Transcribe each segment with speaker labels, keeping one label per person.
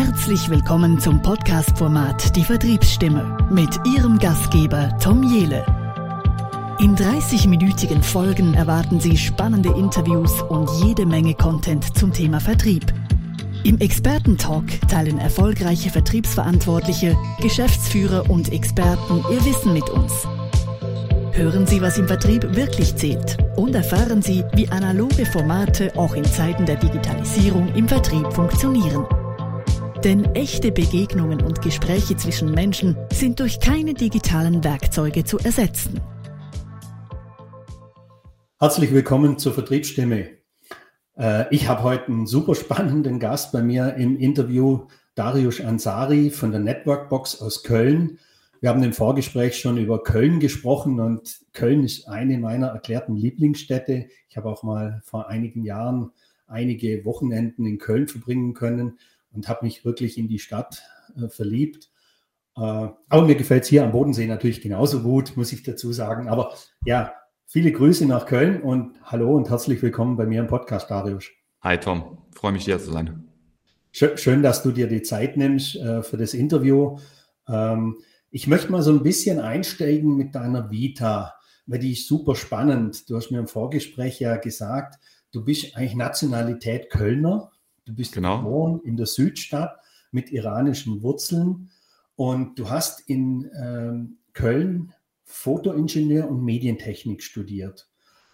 Speaker 1: Herzlich willkommen zum Podcast-Format Die Vertriebsstimme mit Ihrem Gastgeber Tom Jele. In 30-minütigen Folgen erwarten Sie spannende Interviews und jede Menge Content zum Thema Vertrieb. Im Expertentalk teilen erfolgreiche Vertriebsverantwortliche, Geschäftsführer und Experten ihr Wissen mit uns. Hören Sie, was im Vertrieb wirklich zählt und erfahren Sie, wie analoge Formate auch in Zeiten der Digitalisierung im Vertrieb funktionieren. Denn echte Begegnungen und Gespräche zwischen Menschen sind durch keine digitalen Werkzeuge zu ersetzen.
Speaker 2: Herzlich willkommen zur Vertriebsstimme. Äh, ich habe heute einen super spannenden Gast bei mir im Interview, Darius Ansari von der Networkbox aus Köln. Wir haben im Vorgespräch schon über Köln gesprochen und Köln ist eine meiner erklärten Lieblingsstädte. Ich habe auch mal vor einigen Jahren einige Wochenenden in Köln verbringen können und habe mich wirklich in die Stadt äh, verliebt. Äh, aber mir gefällt es hier am Bodensee natürlich genauso gut, muss ich dazu sagen. Aber ja, viele Grüße nach Köln und hallo und herzlich willkommen bei mir im Podcast, Darius.
Speaker 3: Hi Tom, freue mich hier zu sein.
Speaker 2: Schön, dass du dir die Zeit nimmst äh, für das Interview. Ähm, ich möchte mal so ein bisschen einsteigen mit deiner Vita, weil die ist super spannend. Du hast mir im Vorgespräch ja gesagt, du bist eigentlich Nationalität Kölner. Du bist genau. geboren in der Südstadt mit iranischen Wurzeln und du hast in ähm, Köln Fotoingenieur und Medientechnik studiert.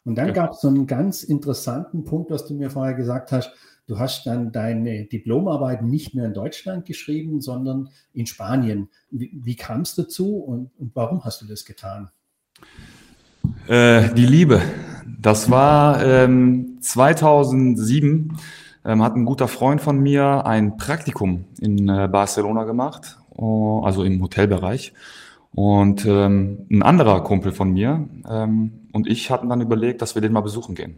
Speaker 2: Und dann ja. gab es so einen ganz interessanten Punkt, was du mir vorher gesagt hast. Du hast dann deine Diplomarbeit nicht mehr in Deutschland geschrieben, sondern in Spanien. Wie, wie kam es dazu und, und, warum hast du das getan?
Speaker 3: Äh, die Liebe. Das war ähm, 2007 ähm, hat ein guter Freund von mir ein Praktikum in äh, Barcelona gemacht, uh, also im Hotelbereich. Und ähm, ein anderer Kumpel von mir ähm, und ich hatten dann überlegt, dass wir den mal besuchen gehen.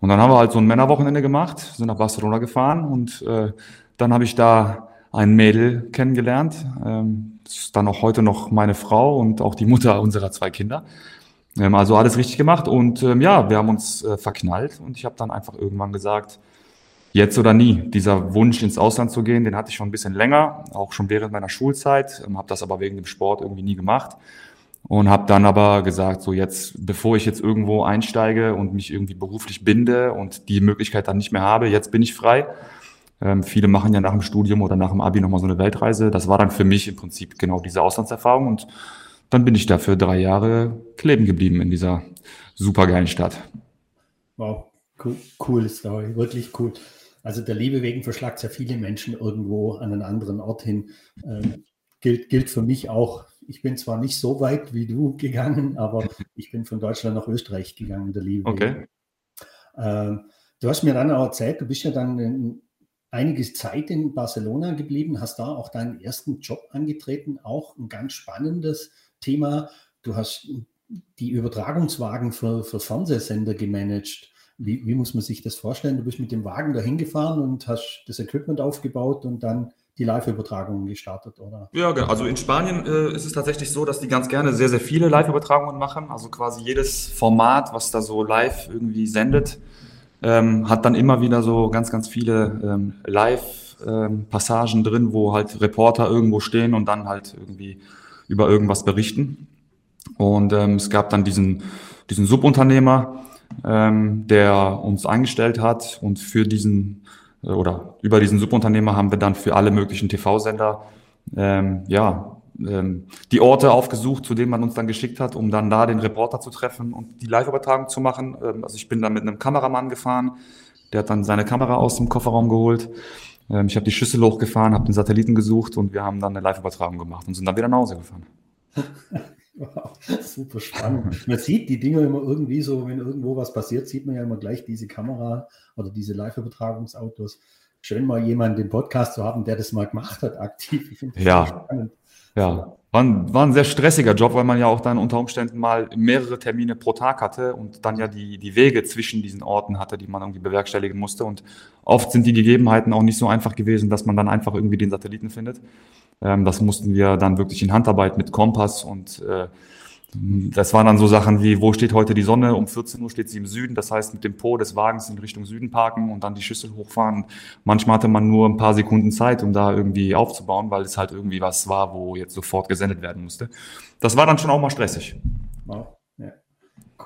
Speaker 3: Und dann haben wir halt so ein Männerwochenende gemacht, sind nach Barcelona gefahren und äh, dann habe ich da ein Mädel kennengelernt. Ähm, ist dann auch heute noch meine Frau und auch die Mutter unserer zwei Kinder. Ähm, also alles richtig gemacht und ähm, ja, wir haben uns äh, verknallt und ich habe dann einfach irgendwann gesagt, Jetzt oder nie. Dieser Wunsch ins Ausland zu gehen, den hatte ich schon ein bisschen länger, auch schon während meiner Schulzeit, ähm, habe das aber wegen dem Sport irgendwie nie gemacht und habe dann aber gesagt, so jetzt, bevor ich jetzt irgendwo einsteige und mich irgendwie beruflich binde und die Möglichkeit dann nicht mehr habe, jetzt bin ich frei. Ähm, viele machen ja nach dem Studium oder nach dem Abi nochmal so eine Weltreise. Das war dann für mich im Prinzip genau diese Auslandserfahrung und dann bin ich da für drei Jahre kleben geblieben in dieser supergeilen Stadt.
Speaker 2: Wow, cool, cool Story, wirklich cool. Also der Liebe wegen verschlagt ja viele Menschen irgendwo an einen anderen Ort hin. Ähm, gilt, gilt für mich auch. Ich bin zwar nicht so weit wie du gegangen, aber ich bin von Deutschland nach Österreich gegangen, der Liebe
Speaker 3: okay. wegen.
Speaker 2: Ähm, du hast mir dann auch erzählt, du bist ja dann in, einige Zeit in Barcelona geblieben, hast da auch deinen ersten Job angetreten, auch ein ganz spannendes Thema. Du hast die Übertragungswagen für, für Fernsehsender gemanagt. Wie, wie, muss man sich das vorstellen? Du bist mit dem Wagen dahin gefahren und hast das Equipment aufgebaut und dann die Live-Übertragungen gestartet, oder?
Speaker 3: Ja, genau. Also in Spanien äh, ist es tatsächlich so, dass die ganz gerne sehr, sehr viele Live-Übertragungen machen. Also quasi jedes Format, was da so live irgendwie sendet, ähm, hat dann immer wieder so ganz, ganz viele ähm, Live-Passagen ähm, drin, wo halt Reporter irgendwo stehen und dann halt irgendwie über irgendwas berichten. Und ähm, es gab dann diesen, diesen Subunternehmer, ähm, der uns eingestellt hat und für diesen äh, oder über diesen Subunternehmer haben wir dann für alle möglichen TV-Sender ähm, ja ähm, die Orte aufgesucht, zu denen man uns dann geschickt hat, um dann da den Reporter zu treffen und die Live-Übertragung zu machen. Ähm, also ich bin dann mit einem Kameramann gefahren, der hat dann seine Kamera aus dem Kofferraum geholt. Ähm, ich habe die Schüssel hochgefahren, habe den Satelliten gesucht und wir haben dann eine Live-Übertragung gemacht und sind dann wieder nach Hause gefahren.
Speaker 2: Wow, super spannend. Man sieht die Dinge immer irgendwie so, wenn irgendwo was passiert, sieht man ja immer gleich diese Kamera oder diese Live-Übertragungsautos. Schön mal jemanden im Podcast zu haben, der das mal gemacht hat, aktiv.
Speaker 3: ja, ja. War ein, war ein sehr stressiger Job, weil man ja auch dann unter Umständen mal mehrere Termine pro Tag hatte und dann ja die, die Wege zwischen diesen Orten hatte, die man irgendwie bewerkstelligen musste. Und oft sind die Gegebenheiten auch nicht so einfach gewesen, dass man dann einfach irgendwie den Satelliten findet. Ähm, das mussten wir dann wirklich in Handarbeit mit Kompass und äh, Das waren dann so Sachen wie, wo steht heute die Sonne? Um 14 Uhr steht sie im Süden. Das heißt, mit dem Po des Wagens in Richtung Süden parken und dann die Schüssel hochfahren. Manchmal hatte man nur ein paar Sekunden Zeit, um da irgendwie aufzubauen, weil es halt irgendwie was war, wo jetzt sofort gesendet werden musste. Das war dann schon auch mal stressig.
Speaker 2: Wow, ja,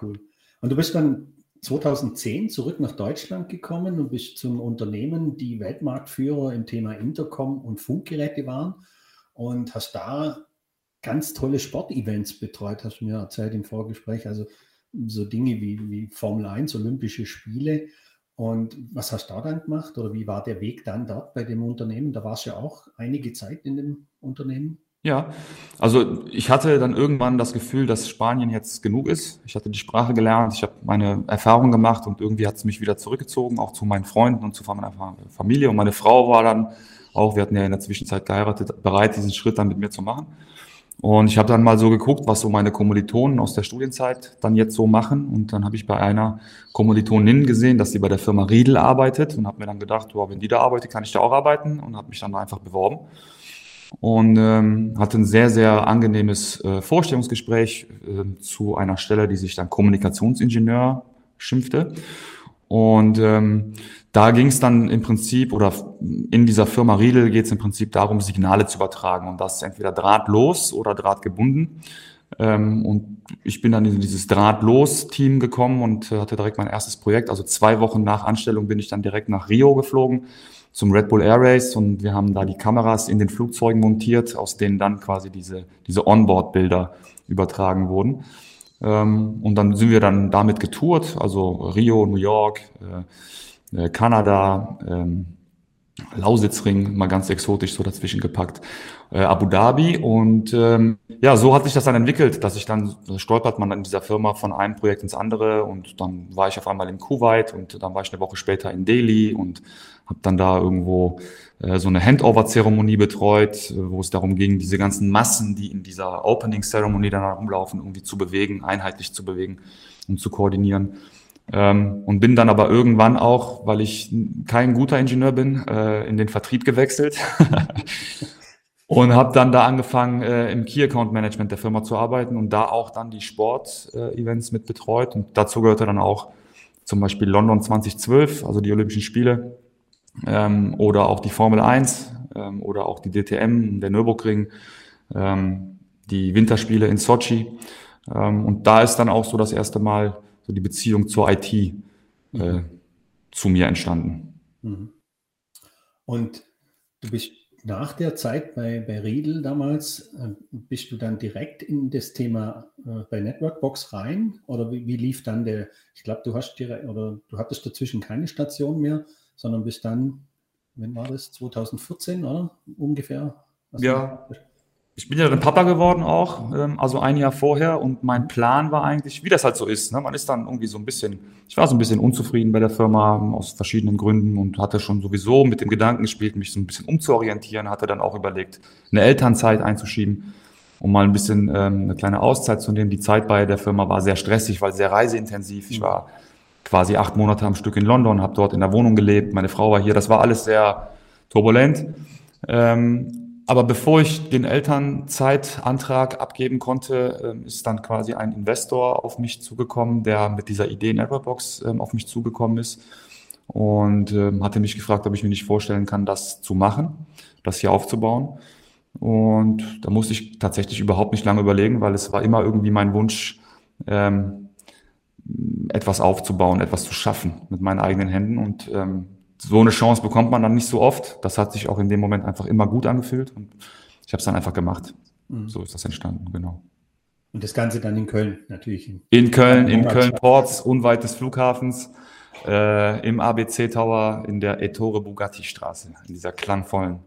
Speaker 2: cool. Und du bist dann 2010 zurück nach Deutschland gekommen und bist zum Unternehmen, die Weltmarktführer im Thema Intercom und Funkgeräte waren und hast da ganz tolle Sportevents betreut, hast du mir erzählt im Vorgespräch. Also so Dinge wie, wie Formel 1, Olympische Spiele. Und was hast du da dann gemacht oder wie war der Weg dann dort bei dem Unternehmen? Da warst du ja auch einige Zeit in dem Unternehmen.
Speaker 3: Ja, also ich hatte dann irgendwann das Gefühl, dass Spanien jetzt genug ist. Ich hatte die Sprache gelernt, ich habe meine Erfahrungen gemacht und irgendwie hat es mich wieder zurückgezogen, auch zu meinen Freunden und zu meiner Familie. Und meine Frau war dann auch, wir hatten ja in der Zwischenzeit geheiratet, bereit, diesen Schritt dann mit mir zu machen. Und ich habe dann mal so geguckt, was so meine Kommilitonen aus der Studienzeit dann jetzt so machen. Und dann habe ich bei einer Kommilitonin gesehen, dass sie bei der Firma Riedel arbeitet und habe mir dann gedacht, wow, wenn die da arbeitet, kann ich da auch arbeiten und habe mich dann einfach beworben und ähm, hatte ein sehr, sehr angenehmes äh, Vorstellungsgespräch äh, zu einer Stelle, die sich dann Kommunikationsingenieur schimpfte. Und ähm, da ging es dann im Prinzip, oder in dieser Firma Riedel geht es im Prinzip darum, Signale zu übertragen. Und das entweder drahtlos oder drahtgebunden. Ähm, und ich bin dann in dieses Drahtlos-Team gekommen und äh, hatte direkt mein erstes Projekt. Also zwei Wochen nach Anstellung bin ich dann direkt nach Rio geflogen zum Red Bull Air Race und wir haben da die Kameras in den Flugzeugen montiert, aus denen dann quasi diese, diese Onboard-Bilder übertragen wurden. Ähm, und dann sind wir dann damit getourt, also Rio, New York, äh, äh, Kanada, ähm, Lausitzring, mal ganz exotisch so dazwischen gepackt, äh, Abu Dhabi. Und ähm, ja, so hat sich das dann entwickelt, dass ich dann stolpert man in dieser Firma von einem Projekt ins andere und dann war ich auf einmal in Kuwait und dann war ich eine Woche später in Delhi und habe dann da irgendwo äh, so eine Handover-Zeremonie betreut, äh, wo es darum ging, diese ganzen Massen, die in dieser Opening-Zeremonie dann rumlaufen, irgendwie zu bewegen, einheitlich zu bewegen und zu koordinieren. Ähm, und bin dann aber irgendwann auch, weil ich kein guter Ingenieur bin, äh, in den Vertrieb gewechselt und habe dann da angefangen, äh, im Key Account Management der Firma zu arbeiten und da auch dann die Sport-Events mit betreut. Und dazu gehörte dann auch zum Beispiel London 2012, also die Olympischen Spiele, ähm, oder auch die Formel 1 ähm, oder auch die DTM, der Nürburgring, ähm, die Winterspiele in Sochi. Ähm, und da ist dann auch so das erste Mal so die Beziehung zur IT äh, mhm. zu mir entstanden. Mhm.
Speaker 2: Und du bist nach der Zeit bei, bei Riedel damals, äh, bist du dann direkt in das Thema äh, bei Networkbox rein? Oder wie, wie lief dann der, ich glaube, du hast direkt, oder du hattest dazwischen keine Station mehr, sondern bis dann, wenn war das, 2014, oder? Ungefähr?
Speaker 3: ja. Ich bin ja dann Papa geworden auch, ähm, also ein Jahr vorher und mein Plan war eigentlich, wie das halt so ist. Ne? Man ist dann irgendwie so ein bisschen, ich war so ein bisschen unzufrieden bei der Firma aus verschiedenen Gründen und hatte schon sowieso mit dem Gedanken gespielt, mich so ein bisschen umzuorientieren, hatte dann auch überlegt, eine Elternzeit einzuschieben, um mal ein bisschen ähm, eine kleine Auszeit zu nehmen. Die Zeit bei der Firma war sehr stressig, weil sehr reiseintensiv. Ich war quasi acht Monate am Stück in London, habe dort in der Wohnung gelebt, meine Frau war hier, das war alles sehr turbulent. Ähm, aber bevor ich den Elternzeitantrag abgeben konnte, ähm, ist dann quasi ein Investor auf mich zugekommen, der mit dieser Idee in Everbox ähm, auf mich zugekommen ist und ähm, hatte mich gefragt, ob ich mir nicht vorstellen kann, das zu machen, das hier aufzubauen. Und da musste ich tatsächlich überhaupt nicht lange überlegen, weil es war immer irgendwie mein Wunsch, etwas aufzubauen, etwas zu schaffen mit meinen eigenen Händen. Und so eine Chance bekommt man dann nicht so oft. Das hat sich auch in dem Moment einfach immer gut angefühlt und ich habe es dann einfach gemacht. Mhm. So ist das entstanden, genau.
Speaker 2: Und das Ganze dann in Köln natürlich.
Speaker 3: In Köln, in Köln-Ports, unweit des Flughafens, äh, im ABC Tower in der Ettore Bugatti Straße, in dieser klangvollen.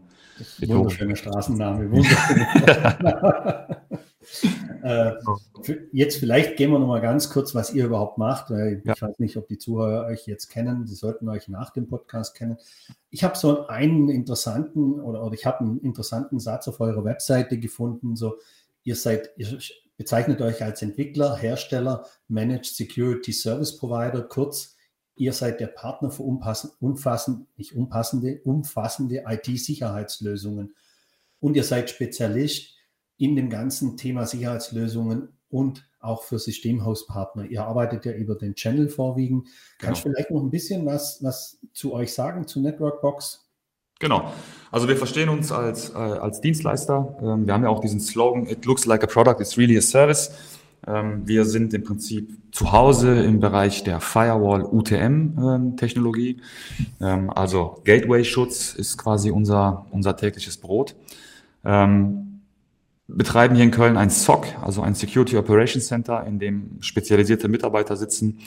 Speaker 2: Wunderschöne Straßenname. Wunderschöne Äh, jetzt vielleicht gehen wir noch mal ganz kurz, was ihr überhaupt macht, weil ja. ich weiß nicht, ob die Zuhörer euch jetzt kennen. Sie sollten euch nach dem Podcast kennen. Ich habe so einen interessanten oder, oder ich habe einen interessanten Satz auf eurer Webseite gefunden. So, ihr seid, ihr bezeichnet euch als Entwickler, Hersteller, Managed Security Service Provider, kurz. Ihr seid der Partner für umfassende, nicht umfassende, umfassende IT-Sicherheitslösungen. Und ihr seid Spezialist in dem ganzen Thema Sicherheitslösungen und auch für Systemhauspartner. Ihr arbeitet ja über den Channel vorwiegend. Kannst du genau. vielleicht noch ein bisschen was, was zu euch sagen, zu Networkbox?
Speaker 3: Genau. Also wir verstehen uns als, äh, als Dienstleister. Ähm, wir haben ja auch diesen Slogan, it looks like a product, it's really a service. Ähm, wir sind im Prinzip zu Hause im Bereich der Firewall UTM-Technologie. Ähm, also Gateway-Schutz ist quasi unser, unser tägliches Brot. Ähm, betreiben hier in Köln ein SOC, also ein Security Operations Center, in dem spezialisierte Mitarbeiter sitzen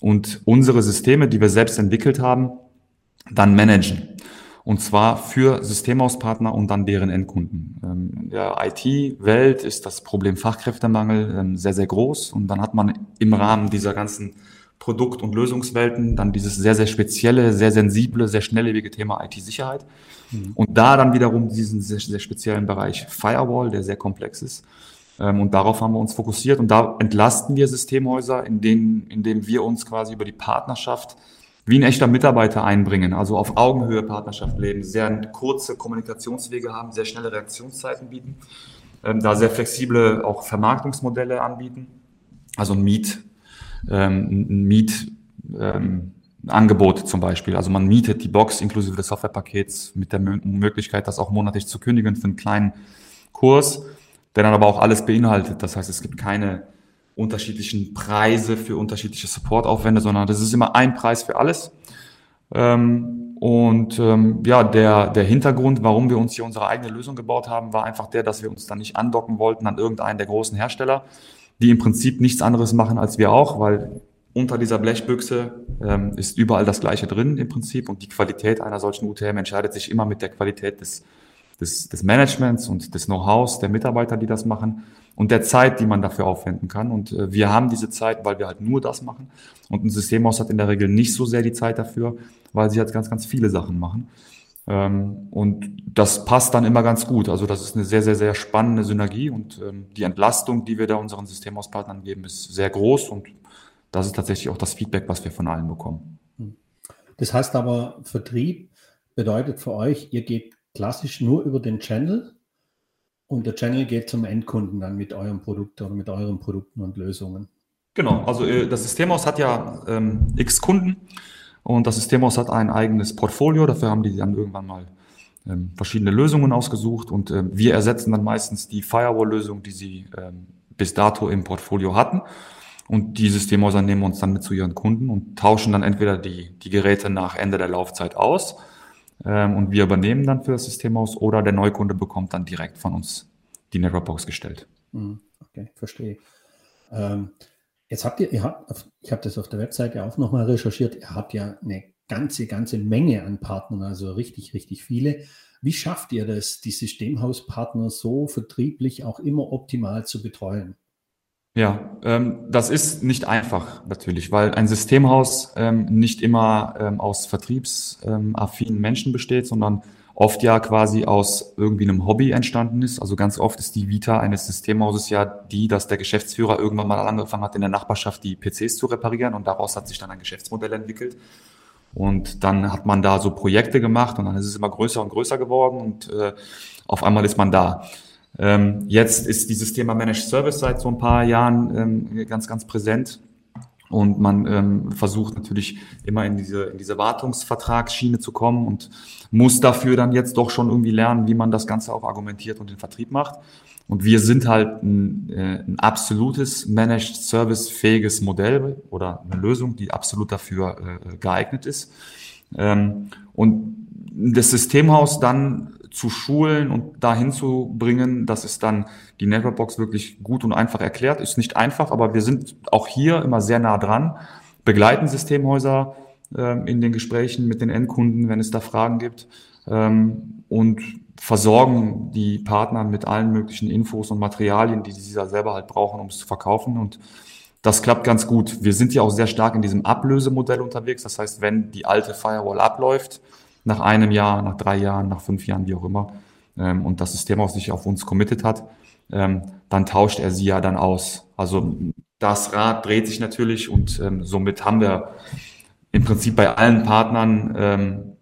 Speaker 3: und unsere Systeme, die wir selbst entwickelt haben, dann managen. Und zwar für Systemhauspartner und dann deren Endkunden. Ähm, in der IT-Welt ist das Problem Fachkräftemangel ähm, sehr, sehr groß. Und dann hat man im Rahmen dieser ganzen Produkt- und Lösungswelten dann dieses sehr, sehr spezielle, sehr sensible, sehr schnelllebige Thema IT-Sicherheit. Mhm. Und da dann wiederum diesen sehr, sehr speziellen Bereich Firewall, der sehr komplex ist. Ähm, und darauf haben wir uns fokussiert und da entlasten wir Systemhäuser, in denen, indem wir uns quasi über die Partnerschaft wie ein echter Mitarbeiter einbringen, also auf Augenhöhe Partnerschaft leben, sehr kurze Kommunikationswege haben, sehr schnelle Reaktionszeiten bieten, ähm, da sehr flexible auch Vermarktungsmodelle anbieten, also ein Miet, ähm, ein Miet, ähm, Angebot zum Beispiel. Also man mietet die Box inklusive des Softwarepakets mit der Möglichkeit, das auch monatlich zu kündigen für einen kleinen Kurs, der dann aber auch alles beinhaltet. Das heißt, es gibt keine unterschiedlichen Preise für unterschiedliche Supportaufwände, sondern das ist immer ein Preis für alles. Ähm, und ähm, ja, der, der Hintergrund, warum wir uns hier unsere eigene Lösung gebaut haben, war einfach der, dass wir uns dann nicht andocken wollten an irgendeinen der großen Hersteller, die im Prinzip nichts anderes machen als wir auch, weil unter dieser Blechbüchse ähm, ist überall das Gleiche drin im Prinzip und die Qualität einer solchen UTM entscheidet sich immer mit der Qualität des, des, des Managements und des Know-hows der Mitarbeiter, die das machen und der Zeit, die man dafür aufwenden kann. Und äh, wir haben diese Zeit, weil wir halt nur das machen. Und ein Systemhaus hat in der Regel nicht so sehr die Zeit dafür, weil sie halt ganz, ganz viele Sachen machen. Ähm, und das passt dann immer ganz gut. Also das ist eine sehr, sehr, sehr spannende Synergie und ähm, die Entlastung, die wir da unseren Systemhauspartnern geben, ist sehr groß und das ist tatsächlich auch das Feedback, was wir von allen bekommen.
Speaker 2: Das heißt aber, Vertrieb bedeutet für euch, ihr geht klassisch nur über den Channel und der Channel geht zum Endkunden dann mit eurem Produkt oder mit euren Produkten und Lösungen.
Speaker 3: Genau, also äh, das Systemhaus hat ja ähm, x Kunden und das Systemhaus hat ein eigenes Portfolio. Dafür haben die dann irgendwann mal ähm, verschiedene Lösungen ausgesucht und ähm, wir ersetzen dann meistens die Firewall-Lösung, die sie ähm, bis dato im Portfolio hatten. Und die Systemhäuser nehmen uns dann mit zu ihren Kunden und tauschen dann entweder die, die Geräte nach Ende der Laufzeit aus ähm, und wir übernehmen dann für das Systemhaus oder der Neukunde bekommt dann direkt von uns die Networkbox gestellt.
Speaker 2: Hm, okay, verstehe. Ähm, jetzt habt ihr, ihr habt, ich habe das auf der Webseite auch nochmal recherchiert, ihr habt ja eine ganze, ganze Menge an Partnern, also richtig, richtig viele. Wie schafft ihr das, die Systemhauspartner so vertrieblich auch immer optimal zu betreuen?
Speaker 3: Ja, ähm, das ist nicht einfach natürlich, weil ein Systemhaus ähm, nicht immer ähm, aus vertriebsaffinen Menschen besteht, sondern oft ja quasi aus irgendwie einem Hobby entstanden ist. Also ganz oft ist die Vita eines Systemhauses ja die, dass der Geschäftsführer irgendwann mal angefangen hat, in der Nachbarschaft die PCs zu reparieren und daraus hat sich dann ein Geschäftsmodell entwickelt. Und dann hat man da so Projekte gemacht und dann ist es immer größer und größer geworden und äh, auf einmal ist man da. Ähm, jetzt ist dieses Thema Managed Service seit so ein paar Jahren ähm, ganz, ganz präsent. Und man ähm, versucht natürlich immer in diese, in diese Wartungsvertragsschiene zu kommen und muss dafür dann jetzt doch schon irgendwie lernen, wie man das Ganze auch argumentiert und den Vertrieb macht. Und wir sind halt ein, äh, ein absolutes Managed Service fähiges Modell oder eine Lösung, die absolut dafür äh, geeignet ist. Ähm, und das Systemhaus dann zu schulen und dahin zu bringen, dass es dann die Networkbox wirklich gut und einfach erklärt. Ist nicht einfach, aber wir sind auch hier immer sehr nah dran, begleiten Systemhäuser äh, in den Gesprächen mit den Endkunden, wenn es da Fragen gibt ähm, und versorgen die Partner mit allen möglichen Infos und Materialien, die sie da selber halt brauchen, um es zu verkaufen und das klappt ganz gut. Wir sind ja auch sehr stark in diesem Ablösemodell unterwegs. Das heißt, wenn die alte Firewall abläuft, nach einem Jahr, nach drei Jahren, nach fünf Jahren, wie auch immer, ähm, und das System auch sich auf uns committed hat, ähm, dann tauscht er sie ja dann aus. Also das Rad dreht sich natürlich und ähm, somit haben wir im Prinzip bei allen Partnern ähm,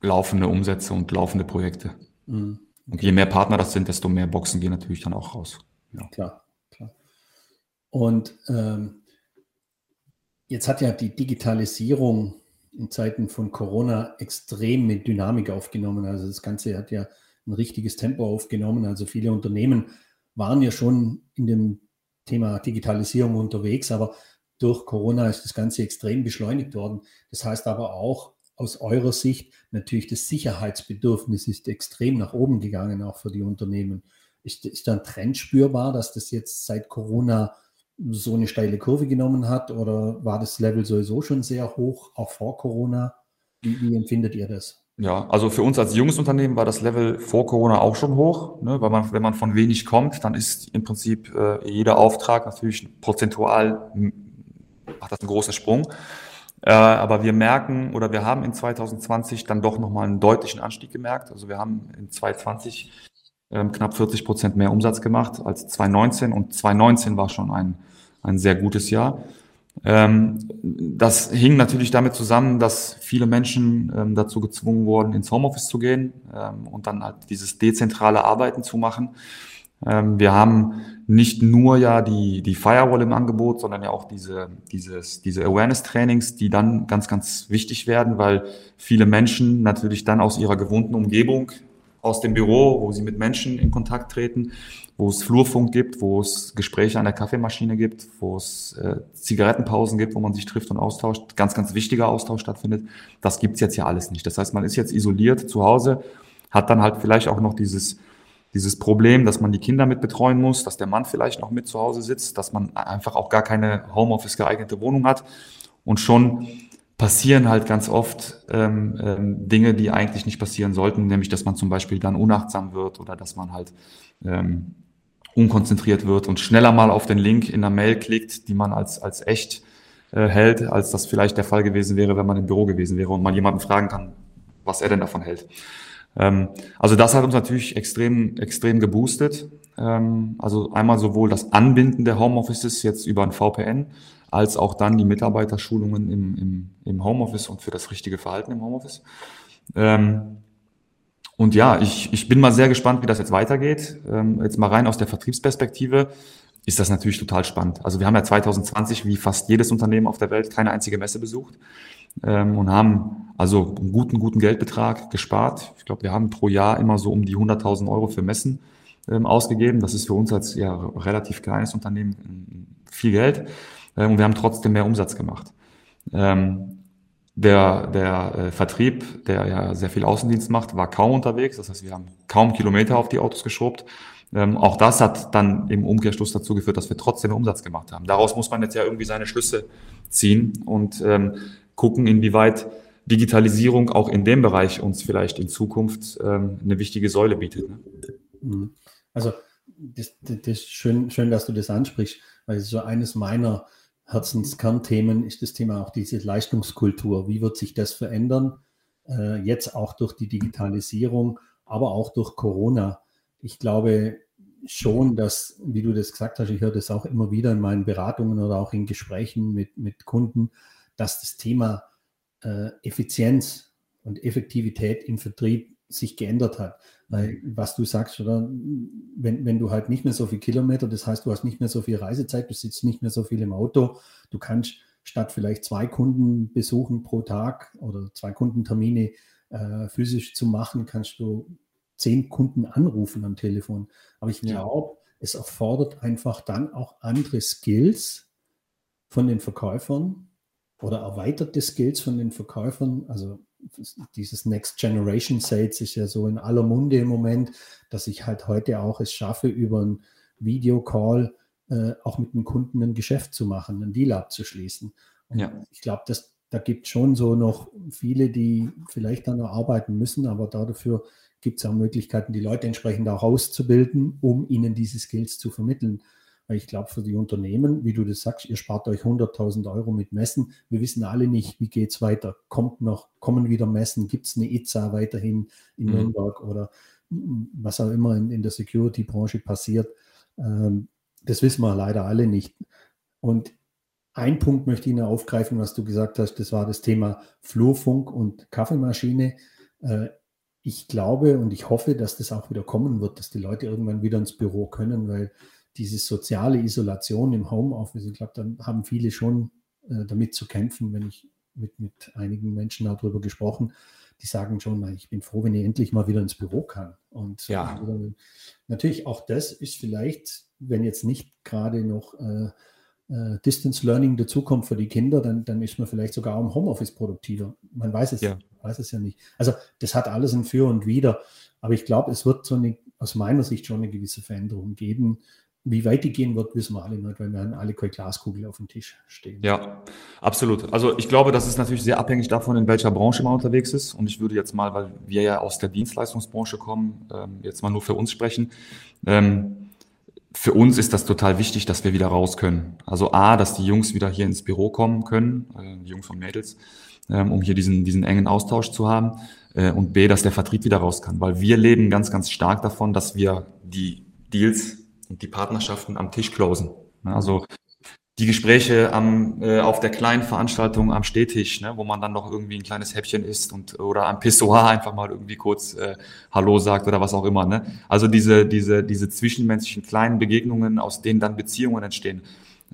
Speaker 3: laufende Umsätze und laufende Projekte. Mhm. Und je mehr Partner das sind, desto mehr Boxen gehen natürlich dann auch raus.
Speaker 2: Ja. Klar, klar. Und ähm, jetzt hat ja die Digitalisierung in Zeiten von Corona extrem mit Dynamik aufgenommen. Also das Ganze hat ja ein richtiges Tempo aufgenommen. Also viele Unternehmen waren ja schon in dem Thema Digitalisierung unterwegs, aber durch Corona ist das Ganze extrem beschleunigt worden. Das heißt aber auch aus eurer Sicht natürlich das Sicherheitsbedürfnis ist extrem nach oben gegangen, auch für die Unternehmen. Ist, ist da ein Trend spürbar, dass das jetzt seit Corona so eine steile Kurve genommen hat oder war das Level sowieso schon sehr hoch, auch vor Corona? Wie, wie empfindet ihr das?
Speaker 3: Ja, also für uns als junges Unternehmen war das Level vor Corona auch schon hoch, ne? weil man, wenn man von wenig kommt, dann ist im Prinzip äh, jeder Auftrag natürlich prozentual macht das einen großen Sprung. Äh, aber wir merken oder wir haben in 2020 dann doch nochmal einen deutlichen Anstieg gemerkt. Also wir haben in 2020 ähm, knapp 40 Prozent mehr Umsatz gemacht als 2019 und 2019 war schon ein, ein sehr gutes Jahr. Ähm, das hing natürlich damit zusammen, dass viele Menschen ähm, dazu gezwungen wurden, ins Homeoffice zu gehen ähm, und dann halt dieses dezentrale Arbeiten zu machen. Wir haben nicht nur ja die, die Firewall im Angebot, sondern ja auch diese, dieses, diese Awareness-Trainings, die dann ganz, ganz wichtig werden, weil viele Menschen natürlich dann aus ihrer gewohnten Umgebung, aus dem Büro, wo sie mit Menschen in Kontakt treten, wo es Flurfunk gibt, wo es Gespräche an der Kaffeemaschine gibt, wo es äh, Zigarettenpausen gibt, wo man sich trifft und austauscht, ganz, ganz wichtiger Austausch stattfindet. Das gibt's jetzt ja alles nicht. Das heißt, man ist jetzt isoliert zu Hause, hat dann halt vielleicht auch noch dieses dieses Problem, dass man die Kinder mit betreuen muss, dass der Mann vielleicht noch mit zu Hause sitzt, dass man einfach auch gar keine Homeoffice geeignete Wohnung hat. Und schon passieren halt ganz oft ähm, ähm, Dinge, die eigentlich nicht passieren sollten, nämlich dass man zum Beispiel dann unachtsam wird oder dass man halt ähm, unkonzentriert wird und schneller mal auf den Link in der Mail klickt, die man als, als echt äh, hält, als das vielleicht der Fall gewesen wäre, wenn man im Büro gewesen wäre und man jemanden fragen kann, was er denn davon hält. Ähm, also das hat uns natürlich extrem, extrem geboostet. Ähm, also einmal sowohl das Anbinden der Homeoffices jetzt über ein VPN, als auch dann die Mitarbeiterschulungen im, im, im Homeoffice und für das richtige Verhalten im Homeoffice. Ähm, und ja, ich, ich bin mal sehr gespannt, wie das jetzt weitergeht. jetzt mal rein aus der Vertriebsperspektive ist das natürlich total spannend. Also wir haben ja 2020 wie fast jedes Unternehmen auf der Welt keine einzige Messe besucht ähm, und haben also einen guten, guten Geldbetrag gespart. Ich glaube, wir haben pro Jahr immer so um die 100.000 Euro für Messen ähm, ausgegeben. Das ist für uns als ja, relativ kleines Unternehmen ähm, viel Geld. Ähm, und wir haben trotzdem mehr Umsatz gemacht. Ähm, der, der äh, Vertrieb, der ja sehr viel Außendienst macht, war kaum unterwegs. Das heißt, wir haben kaum Kilometer auf die Autos geschobt. Ähm, auch das hat dann im Umkehrschluss dazu geführt, dass wir trotzdem Umsatz gemacht haben. Daraus muss man jetzt ja irgendwie seine Schlüsse ziehen und ähm, gucken, inwieweit Digitalisierung auch in dem Bereich uns vielleicht in Zukunft ähm, eine wichtige Säule bietet. Ne?
Speaker 2: Mhm. Also das, das, das schön, schön, dass du das ansprichst, weil so eines meiner Herzenskernthemen ist das Thema auch diese Leistungskultur. Wie wird sich das verändern? Äh, jetzt auch durch die Digitalisierung, aber auch durch Corona. Ich glaube schon, dass, wie du das gesagt hast, ich höre das auch immer wieder in meinen Beratungen oder auch in Gesprächen mit, mit Kunden, dass das Thema äh, Effizienz und Effektivität im Vertrieb sich geändert hat. Weil, was du sagst, oder wenn, wenn du halt nicht mehr so viele Kilometer, das heißt, du hast nicht mehr so viel Reisezeit, du sitzt nicht mehr so viel im Auto, du kannst statt vielleicht zwei Kunden besuchen pro Tag oder zwei Kundentermine äh, physisch zu machen, kannst du zehn Kunden anrufen am Telefon. Aber ich glaube, ja. es erfordert einfach dann auch andere Skills von den Verkäufern, oder erweiterte Skills von den Verkäufern. Also dieses Next Generation Sales ist ja so in aller Munde im Moment, dass ich halt heute auch es schaffe, über einen Videocall äh, auch mit dem Kunden ein Geschäft zu machen, einen Deal abzuschließen. Und ja. ich glaube, dass da gibt es schon so noch viele, die vielleicht dann noch arbeiten müssen, aber dafür gibt es auch Möglichkeiten, die Leute entsprechend auch auszubilden, um ihnen diese Skills zu vermitteln. Weil ich glaube, für die Unternehmen, wie du das sagst, ihr spart euch 100.000 Euro mit Messen. Wir wissen alle nicht, wie geht es weiter. Kommt noch, kommen wieder Messen? Gibt es eine ITSA weiterhin in mhm. Nürnberg oder was auch immer in, in der Security-Branche passiert? Ähm, das wissen wir leider alle nicht. Und ein Punkt möchte ich noch aufgreifen, was du gesagt hast, das war das Thema Flurfunk und Kaffeemaschine. Äh, ich glaube und ich hoffe, dass das auch wieder kommen wird, dass die Leute irgendwann wieder ins Büro können, weil diese soziale Isolation im Homeoffice, ich glaube, dann haben viele schon äh, damit zu kämpfen, wenn ich mit, mit einigen Menschen darüber gesprochen, die sagen schon, ich bin froh, wenn ich endlich mal wieder ins Büro kann. Und ja. äh, natürlich auch das ist vielleicht, wenn jetzt nicht gerade noch äh, äh, Distance Learning dazukommt für die Kinder, dann, dann ist man vielleicht sogar im Homeoffice produktiver. Man weiß es, ja. weiß es ja nicht. Also das hat alles ein Für und Wider. Aber ich glaube, es wird so eine, aus meiner Sicht schon eine gewisse Veränderung geben. Wie weit die gehen wird, wissen wir alle nicht, weil wir haben alle keine Glaskugel auf dem Tisch stehen.
Speaker 3: Ja, absolut. Also ich glaube, das ist natürlich sehr abhängig davon, in welcher Branche man unterwegs ist. Und ich würde jetzt mal, weil wir ja aus der Dienstleistungsbranche kommen, ähm, jetzt mal nur für uns sprechen. Ähm, für uns ist das total wichtig, dass wir wieder raus können. Also A, dass die Jungs wieder hier ins Büro kommen können, äh, die Jungs und Mädels, ähm, um hier diesen, diesen engen Austausch zu haben. Äh, und B, dass der Vertrieb wieder raus kann. Weil wir leben ganz, ganz stark davon, dass wir die Deals und die Partnerschaften am Tisch closen. Also die Gespräche am, äh, auf der kleinen Veranstaltung am Stehtisch, ne, wo man dann noch irgendwie ein kleines Häppchen isst und oder am Pissoir einfach mal irgendwie kurz äh, Hallo sagt oder was auch immer. Ne? Also diese, diese, diese zwischenmenschlichen kleinen Begegnungen, aus denen dann Beziehungen entstehen,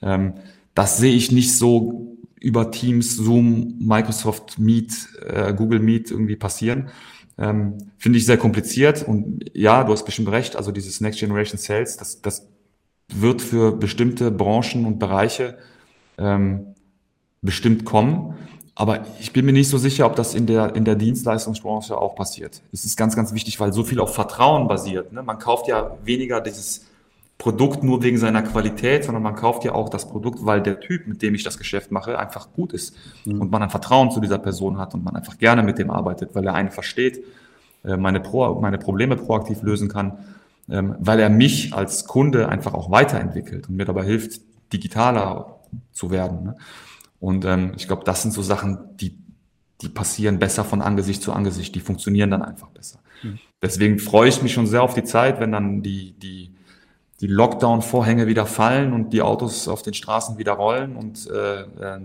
Speaker 3: ähm, das sehe ich nicht so über Teams, Zoom, Microsoft Meet, äh, Google Meet irgendwie passieren. Ähm, Finde ich sehr kompliziert und ja, du hast bestimmt recht, also dieses Next Generation Sales, das, das wird für bestimmte Branchen und Bereiche ähm, bestimmt kommen. Aber ich bin mir nicht so sicher, ob das in der, in der Dienstleistungsbranche auch passiert. Es ist ganz, ganz wichtig, weil so viel auf Vertrauen basiert. Ne? Man kauft ja weniger dieses Produkt nur wegen seiner Qualität, sondern man kauft ja auch das Produkt, weil der Typ, mit dem ich das Geschäft mache, einfach gut ist. Mhm. Und man ein Vertrauen zu dieser Person hat und man einfach gerne mit dem arbeitet, weil er einen versteht, äh, meine, Pro, meine Probleme proaktiv lösen kann ähm, weil er mich als Kunde einfach auch weiterentwickelt und mir dabei hilft, digitaler zu werden. Ne? Und ähm, ich glaube, das sind so Sachen, die, die passieren besser von Angesicht zu Angesicht, die funktionieren dann einfach besser. Mhm. Deswegen freue ich mich schon sehr auf die Zeit, wenn dann die, die, die Lockdown-Vorhänge wieder fallen und die Autos auf den Straßen wieder rollen und äh, äh,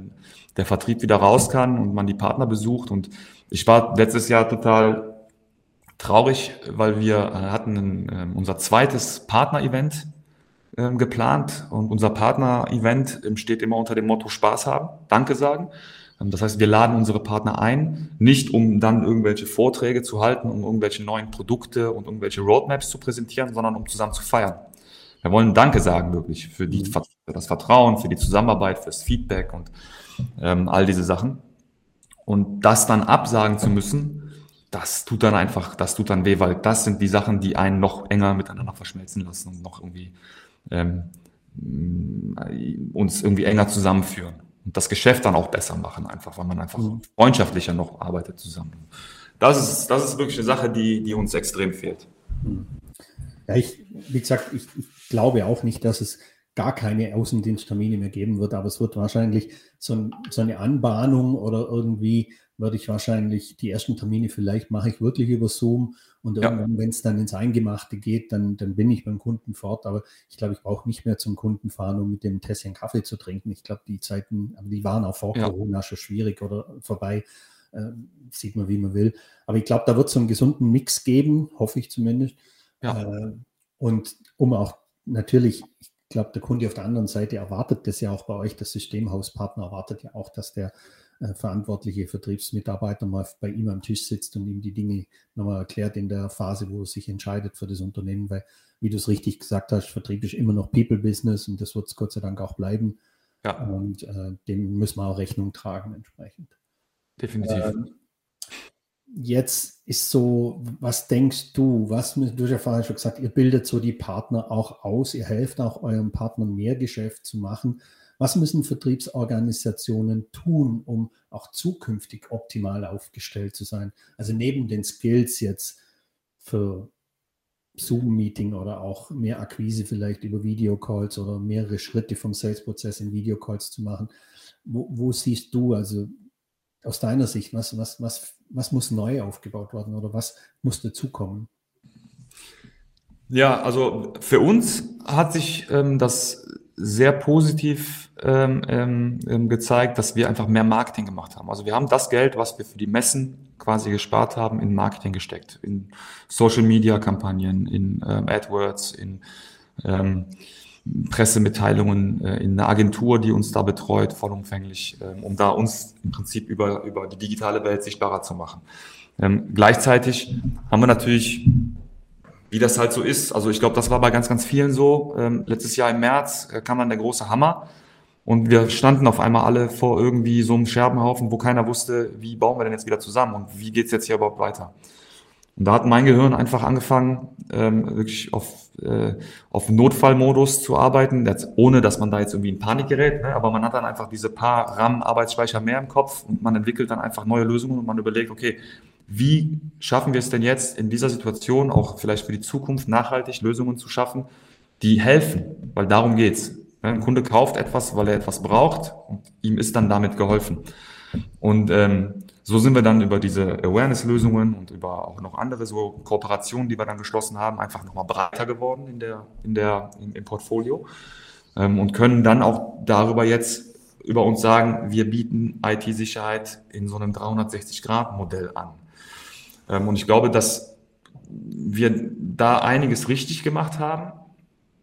Speaker 3: der Vertrieb wieder raus kann und man die Partner besucht. Und ich war letztes Jahr total traurig, weil wir hatten ein, äh, unser zweites Partner-Event äh, geplant und unser Partner-Event ähm, steht immer unter dem Motto Spaß haben, Danke sagen. Ähm, das heißt, wir laden unsere Partner ein, nicht um dann irgendwelche Vorträge zu halten, um irgendwelche neuen Produkte und irgendwelche Roadmaps zu präsentieren, sondern um zusammen zu feiern. Wir wollen Danke sagen wirklich für, die, mhm. für das Vertrauen, für die Zusammenarbeit, fürs Feedback und ähm, all diese Sachen. Und das dann absagen zu müssen, das tut dann einfach, das tut dann weh, weil das sind die Sachen, die einen noch enger miteinander verschmelzen lassen und noch irgendwie ähm, uns irgendwie enger zusammenführen und das Geschäft dann auch besser machen, einfach, weil man einfach mhm. freundschaftlicher noch arbeitet zusammen. Das ist, das ist wirklich eine Sache, die, die uns extrem fehlt.
Speaker 2: Mhm. Ja, ich, wie gesagt, ich, ich glaube auch nicht, dass es gar keine Außendiensttermine mehr geben wird, aber es wird wahrscheinlich so, ein, so eine Anbahnung oder irgendwie würde ich wahrscheinlich die ersten Termine vielleicht mache ich wirklich über Zoom und ja. irgendwann, wenn es dann ins Eingemachte geht, dann, dann bin ich beim Kunden fort. Aber ich glaube, ich brauche nicht mehr zum Kunden fahren, um mit dem Tässchen Kaffee zu trinken. Ich glaube, die Zeiten, die waren auch vor ja. Corona schon schwierig oder vorbei. Äh, sieht man, wie man will. Aber ich glaube, da wird es so einen gesunden Mix geben, hoffe ich zumindest. Ja. Äh, und um auch natürlich, ich glaube, der Kunde auf der anderen Seite erwartet das ja auch bei euch, das Systemhauspartner erwartet ja auch, dass der äh, verantwortliche Vertriebsmitarbeiter mal bei ihm am Tisch sitzt und ihm die Dinge nochmal erklärt in der Phase, wo er sich entscheidet für das Unternehmen, weil, wie du es richtig gesagt hast, Vertrieb ist immer noch People-Business und das wird es Gott sei Dank auch bleiben. Ja. Und äh, dem müssen wir auch Rechnung tragen entsprechend.
Speaker 3: Definitiv. Ähm,
Speaker 2: jetzt ist so, was denkst du, was, du hast ja vorhin schon gesagt, ihr bildet so die Partner auch aus, ihr helft auch eurem Partner mehr Geschäft zu machen. Was müssen Vertriebsorganisationen tun, um auch zukünftig optimal aufgestellt zu sein? Also neben den Skills jetzt für Zoom-Meeting oder auch mehr Akquise vielleicht über Videocalls oder mehrere Schritte vom Sales-Prozess in Videocalls zu machen. Wo, wo, siehst du, also aus deiner Sicht, was, was, was, was muss neu aufgebaut werden oder was muss dazukommen?
Speaker 3: Ja, also für uns hat sich ähm, das sehr positiv ähm, ähm, ähm, gezeigt, dass wir einfach mehr Marketing gemacht haben. Also wir haben das Geld, was wir für die Messen quasi gespart haben, in Marketing gesteckt, in Social Media Kampagnen, in ähm, AdWords, in ähm, Pressemitteilungen äh, in eine Agentur, die uns da betreut, vollumfänglich, ähm, um da uns im Prinzip über, über die digitale Welt sichtbarer zu machen. Ähm, gleichzeitig haben wir natürlich, wie das halt so ist, also ich glaube, das war bei ganz, ganz vielen so. Ähm, letztes Jahr im März äh, kam dann der große Hammer und wir standen auf einmal alle vor irgendwie so einem Scherbenhaufen, wo keiner wusste, wie bauen wir denn jetzt wieder zusammen und wie geht's jetzt hier überhaupt weiter. Und da hat mein Gehirn einfach angefangen, ähm, wirklich auf, äh, auf Notfallmodus zu arbeiten, das, ohne dass man da jetzt irgendwie in Panik gerät. Ne? Aber man hat dann einfach diese paar RAM-Arbeitsspeicher mehr im Kopf und man entwickelt dann einfach neue Lösungen und man überlegt, okay, wie schaffen wir es denn jetzt in dieser Situation auch vielleicht für die Zukunft nachhaltig Lösungen zu schaffen, die helfen? Weil darum geht's. Ein Kunde kauft etwas, weil er etwas braucht und ihm ist dann damit geholfen. Und ähm, so sind wir dann über diese Awareness-Lösungen und über auch noch andere so Kooperationen, die wir dann geschlossen haben, einfach nochmal breiter geworden in der, in der, im, im Portfolio ähm, und können dann auch darüber jetzt über uns sagen, wir bieten IT-Sicherheit in so einem 360-Grad-Modell an. Ähm, und ich glaube, dass wir da einiges richtig gemacht haben.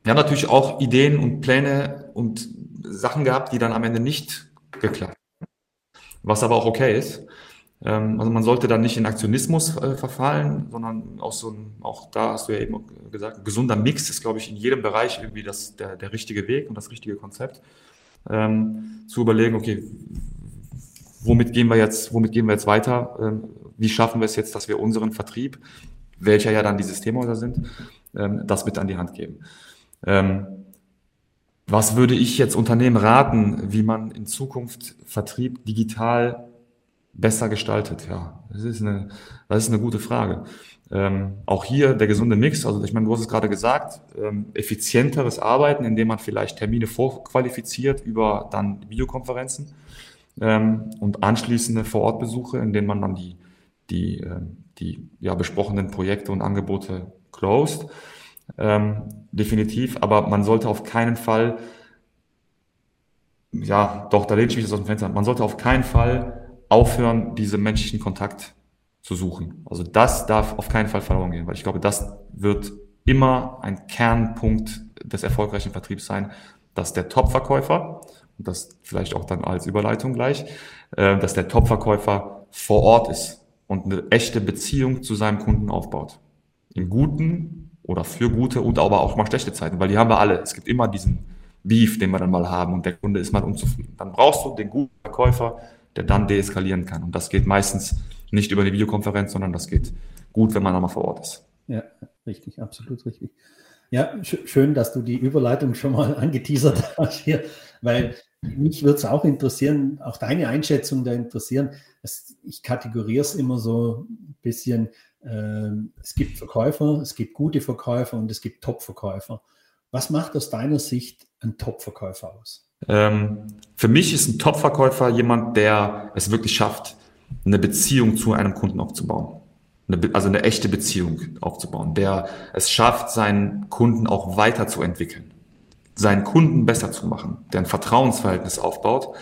Speaker 3: Wir haben natürlich auch Ideen und Pläne und Sachen gehabt, die dann am Ende nicht geklappt haben. Was aber auch okay ist. Ähm, also man sollte dann nicht in Aktionismus äh, verfallen, sondern auch so ein, auch da hast du ja eben gesagt, gesunder Mix ist, glaube ich, in jedem Bereich irgendwie das, der, der richtige Weg und das richtige Konzept. Ähm, zu überlegen, okay, womit gehen wir jetzt, womit gehen wir jetzt weiter? Ähm, wie schaffen wir es jetzt, dass wir unseren Vertrieb, welcher ja dann die Systemhäuser sind, ähm, das mit an die Hand geben? Ähm, was würde ich jetzt Unternehmen raten, wie man in Zukunft Vertrieb digital besser gestaltet? Ja, das ist eine, das ist eine gute Frage. Ähm, auch hier der gesunde Mix, also ich meine, du hast es gerade gesagt, ähm, effizienteres Arbeiten, indem man vielleicht Termine vorqualifiziert über dann Videokonferenzen ähm, und anschließende Vorortbesuche, in denen man dann die, die, äh, die ja, besprochenen Projekte und Angebote closed. Ähm, definitiv, aber man sollte auf keinen Fall, ja, doch, da lehne ich mich das aus dem Fenster, man sollte auf keinen Fall aufhören, diesen menschlichen Kontakt zu suchen. Also das darf auf keinen Fall verloren gehen, weil ich glaube, das wird immer ein Kernpunkt des erfolgreichen Vertriebs sein, dass der Top-Verkäufer, und das vielleicht auch dann als Überleitung gleich, äh, dass der Top-Verkäufer vor Ort ist und eine echte Beziehung zu seinem Kunden aufbaut. In guten oder für gute und aber auch mal schlechte Zeiten, weil die haben wir alle. Es gibt immer diesen Beef, den wir dann mal haben und der Kunde ist mal unzufrieden. Dann brauchst du den guten Verkäufer, der dann deeskalieren kann. Und das geht meistens nicht über eine Videokonferenz, sondern das geht gut, wenn man einmal vor Ort ist.
Speaker 2: Ja, richtig, absolut richtig. Ja, sch schön, dass du die Überleitung schon mal angeteasert hast hier, weil mich würde es auch interessieren, auch deine Einschätzung da interessieren. Es, ich kategoriere es immer so ein bisschen, äh, es gibt Verkäufer, es gibt gute Verkäufer und es gibt Top-Verkäufer. Was macht aus deiner Sicht ein Top-Verkäufer aus?
Speaker 3: Ähm, für mich ist ein Top-Verkäufer jemand, der es wirklich schafft, eine Beziehung zu einem Kunden aufzubauen. Eine, also eine echte Beziehung aufzubauen, der es schafft, seinen Kunden auch weiterzuentwickeln, seinen Kunden besser zu machen, der ein Vertrauensverhältnis aufbaut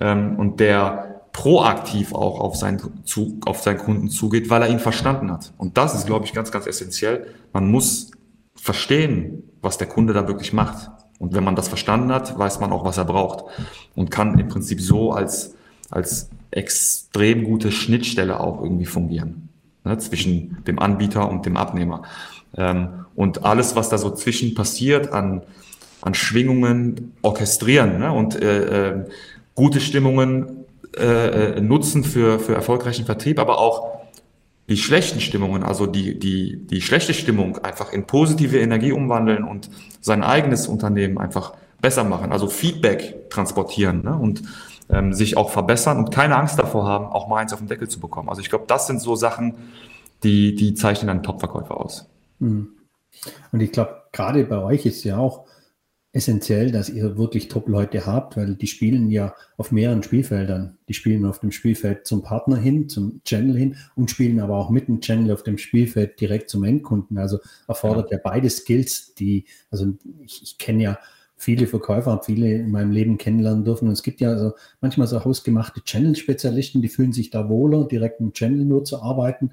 Speaker 3: ähm, und der proaktiv auch auf seinen, zu, auf seinen Kunden zugeht, weil er ihn verstanden hat. Und das ist, glaube ich, ganz, ganz essentiell. Man muss verstehen, was der Kunde da wirklich macht. Und wenn man das verstanden hat, weiß man auch, was er braucht und kann im Prinzip so als, als extrem gute Schnittstelle auch irgendwie fungieren ne, zwischen dem Anbieter und dem Abnehmer. Ähm, und alles, was da so zwischen passiert an, an Schwingungen, orchestrieren ne, und äh, äh, gute Stimmungen äh, äh nutzen für, für erfolgreichen Vertrieb, aber auch die schlechten Stimmungen, also die, die, die schlechte Stimmung einfach in positive Energie umwandeln und sein eigenes Unternehmen einfach besser machen, also Feedback transportieren ne? und ähm, sich auch verbessern und keine Angst davor haben, auch mal eins auf den Deckel zu bekommen. Also ich glaube, das sind so Sachen, die, die zeichnen einen Top-Verkäufer aus.
Speaker 2: Hm. Und ich glaube, gerade bei euch ist ja auch essentiell, dass ihr wirklich Top-Leute habt, weil die spielen ja auf mehreren Spielfeldern. Die spielen auf dem Spielfeld zum Partner hin, zum Channel hin und spielen aber auch mit dem Channel auf dem Spielfeld direkt zum Endkunden. Also erfordert ja, ja beide Skills, die, also ich, ich kenne ja viele Verkäufer, habe viele in meinem Leben kennenlernen dürfen. Und es gibt ja also manchmal so hausgemachte Channel-Spezialisten, die fühlen sich da wohler, direkt im Channel nur zu arbeiten,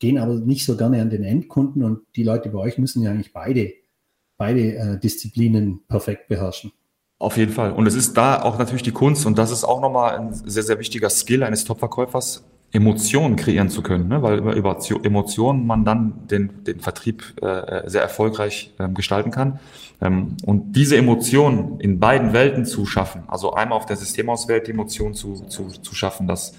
Speaker 2: gehen aber nicht so gerne an den Endkunden. Und die Leute bei euch müssen ja eigentlich beide beide äh, Disziplinen perfekt beherrschen.
Speaker 3: Auf jeden Fall. Und es ist da auch natürlich die Kunst, und das ist auch nochmal ein sehr, sehr wichtiger Skill eines Top-Verkäufers, Emotionen kreieren zu können, ne? weil über, über Emotionen man dann den, den Vertrieb äh, sehr erfolgreich ähm, gestalten kann. Ähm, und diese Emotionen in beiden Welten zu schaffen, also einmal auf der Systemauswelt die Emotion zu, zu, zu schaffen, dass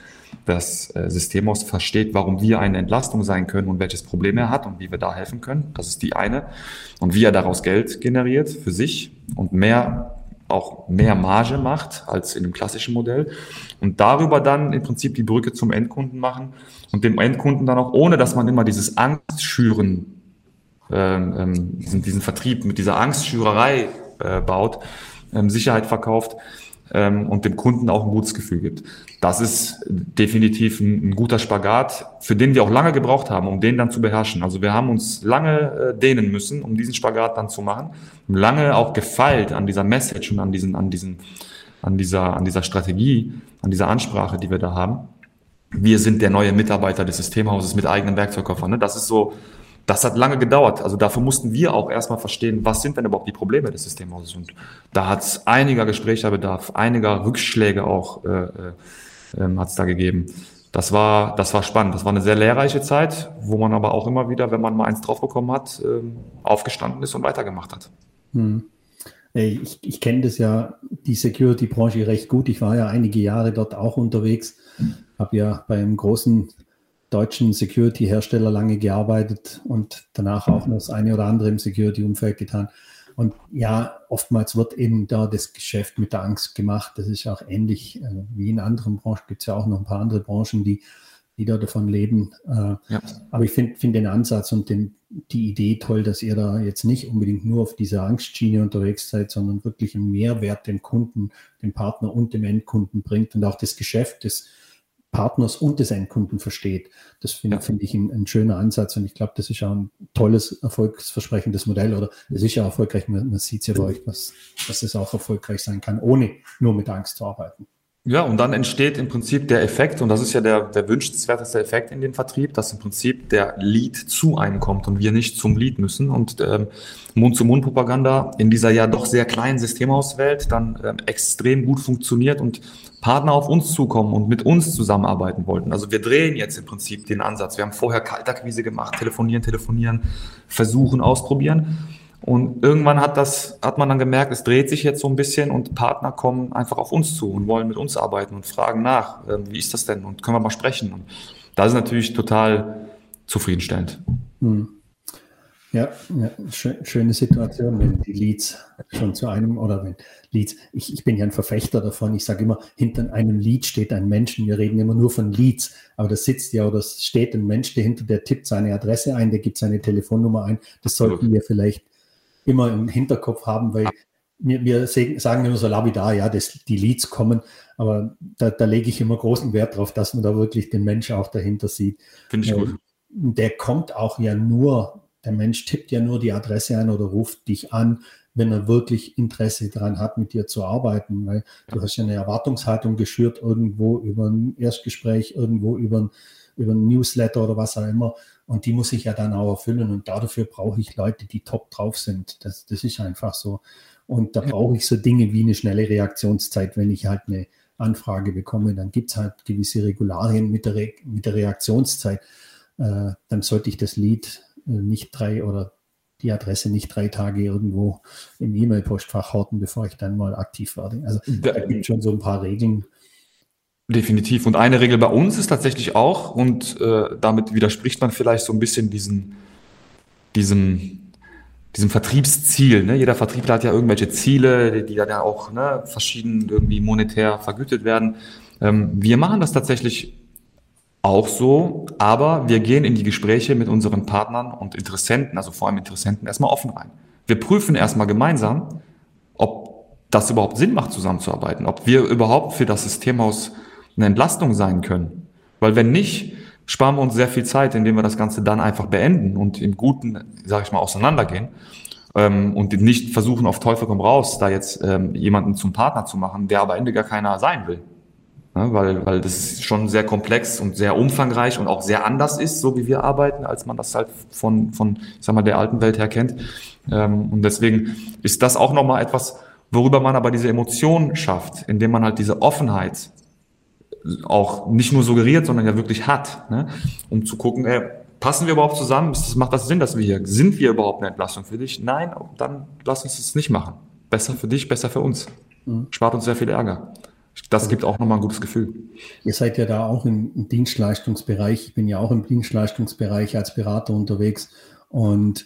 Speaker 3: das äh, Systemaus versteht, warum wir eine Entlastung sein können und welches Problem er hat und wie wir da helfen können. Das ist die eine. Und wie er daraus Geld generiert für sich und mehr auch mehr Marge macht als in dem klassischen Modell und darüber dann im Prinzip die Brücke zum Endkunden machen und dem Endkunden dann auch, ohne dass man immer dieses Angstschüren, ähm, ähm, diesen, diesen Vertrieb mit dieser Angstschürerei äh, baut, ähm, Sicherheit verkauft, ähm, und dem Kunden auch ein gutes Gefühl gibt. Das ist definitiv ein, ein, guter Spagat, für den wir auch lange gebraucht haben, um den dann zu beherrschen. Also wir haben uns lange äh, dehnen müssen, um diesen Spagat dann zu machen, lange auch gefeilt an dieser Message und an diesen, an diesen, an dieser, an dieser Strategie, an dieser Ansprache, die wir da haben. Wir sind der neue Mitarbeiter des Systemhauses mit eigenen Werkzeugkoffern. Ne? Das ist so das hat lange gedauert. Also dafür mussten wir auch erstmal verstehen, was sind denn überhaupt die Probleme des Systemhauses. Und da hat es einiger Gespräche bedarf, einiger Rückschläge auch äh, äh, ähm, hat es da gegeben. Das war, das war spannend. Das war eine sehr lehrreiche Zeit, wo man aber auch immer wieder, wenn man mal eins draufbekommen hat, äh, aufgestanden ist und weitergemacht hat. Hm.
Speaker 2: Ich, ich kenne das ja, die Security-Branche recht gut. Ich war ja einige Jahre dort auch unterwegs, habe ja beim großen deutschen Security-Hersteller lange gearbeitet und danach auch noch das eine oder andere im Security-Umfeld getan. Und ja, oftmals wird eben da das Geschäft mit der Angst gemacht. Das ist auch ähnlich äh, wie in anderen Branchen. Gibt es ja auch noch ein paar andere Branchen, die, die da davon leben. Äh, ja. Aber ich finde find den Ansatz und den, die Idee toll, dass ihr da jetzt nicht unbedingt nur auf dieser Angstschiene unterwegs seid, sondern wirklich einen Mehrwert dem Kunden, dem Partner und dem Endkunden bringt und auch das Geschäft, das Partners und des Endkunden versteht. Das finde ja. find ich ein, ein, schöner Ansatz und ich glaube, das ist auch ein tolles, erfolgsversprechendes Modell oder es ist ja erfolgreich. Man, man sieht es ja bei euch, dass, dass es auch erfolgreich sein kann, ohne nur mit Angst zu arbeiten.
Speaker 3: Ja, und dann entsteht im Prinzip der Effekt, und das ist ja der, der wünschenswerteste Effekt in dem Vertrieb, dass im Prinzip der Lead zu einem kommt und wir nicht zum Lead müssen. Und ähm, Mund-zu-Mund-Propaganda in dieser ja doch sehr kleinen Systemhauswelt dann ähm, extrem gut funktioniert und Partner auf uns zukommen und mit uns zusammenarbeiten wollten. Also wir drehen jetzt im Prinzip den Ansatz. Wir haben vorher Kaltakquise gemacht, telefonieren, telefonieren, versuchen, ausprobieren. Und irgendwann hat das, hat man dann gemerkt, es dreht sich jetzt so ein bisschen und Partner kommen einfach auf uns zu und wollen mit uns arbeiten und fragen nach, äh, wie ist das denn und können wir mal sprechen. Und das ist natürlich total zufriedenstellend. Hm.
Speaker 2: Ja, ja schöne Situation, wenn die Leads schon zu einem oder wenn Leads, ich, ich bin ja ein Verfechter davon, ich sage immer, hinter einem Lead steht ein Mensch wir reden immer nur von Leads, aber da sitzt ja oder steht ein Mensch dahinter, der tippt seine Adresse ein, der gibt seine Telefonnummer ein. Das sollten wir vielleicht immer im Hinterkopf haben, weil wir, wir sagen immer so lapidar, ja, das, die Leads kommen, aber da, da lege ich immer großen Wert drauf, dass man da wirklich den Mensch auch dahinter sieht.
Speaker 3: Finde ich gut.
Speaker 2: Der kommt auch ja nur, der Mensch tippt ja nur die Adresse ein oder ruft dich an, wenn er wirklich Interesse daran hat, mit dir zu arbeiten, weil du hast ja eine Erwartungshaltung geschürt irgendwo über ein Erstgespräch, irgendwo über ein, über ein Newsletter oder was auch immer. Und die muss ich ja dann auch erfüllen. Und dafür brauche ich Leute, die top drauf sind. Das, das ist einfach so. Und da brauche ich so Dinge wie eine schnelle Reaktionszeit. Wenn ich halt eine Anfrage bekomme, dann gibt es halt gewisse Regularien mit der, Re mit der Reaktionszeit. Äh, dann sollte ich das Lied äh, nicht drei oder die Adresse nicht drei Tage irgendwo im E-Mail-Postfach horten, bevor ich dann mal aktiv werde. Also da gibt es schon so ein paar Regeln,
Speaker 3: Definitiv. Und eine Regel bei uns ist tatsächlich auch, und äh, damit widerspricht man vielleicht so ein bisschen diesen, diesem, diesem Vertriebsziel. Ne? Jeder Vertriebler hat ja irgendwelche Ziele, die dann auch ne, verschieden irgendwie monetär vergütet werden. Ähm, wir machen das tatsächlich auch so, aber wir gehen in die Gespräche mit unseren Partnern und Interessenten, also vor allem Interessenten, erstmal offen rein. Wir prüfen erstmal gemeinsam, ob das überhaupt Sinn macht, zusammenzuarbeiten, ob wir überhaupt für das Systemhaus eine Entlastung sein können. Weil wenn nicht, sparen wir uns sehr viel Zeit, indem wir das Ganze dann einfach beenden und im Guten, sage ich mal, auseinandergehen ähm, und nicht versuchen, auf Teufel komm raus, da jetzt ähm, jemanden zum Partner zu machen, der aber Ende gar keiner sein will. Ne, weil, weil das schon sehr komplex und sehr umfangreich und auch sehr anders ist, so wie wir arbeiten, als man das halt von, von ich sag mal, der alten Welt her kennt. Ähm, und deswegen ist das auch nochmal etwas, worüber man aber diese Emotionen schafft, indem man halt diese Offenheit auch nicht nur suggeriert, sondern ja wirklich hat, ne? um zu gucken, ey, passen wir überhaupt zusammen? Das macht das Sinn, dass wir hier? Sind wir überhaupt eine Entlastung für dich? Nein, dann lass uns das nicht machen. Besser für dich, besser für uns. Mhm. Spart uns sehr viel Ärger. Das gibt auch nochmal ein gutes Gefühl.
Speaker 2: Ihr seid ja da auch im, im Dienstleistungsbereich. Ich bin ja auch im Dienstleistungsbereich als Berater unterwegs. Und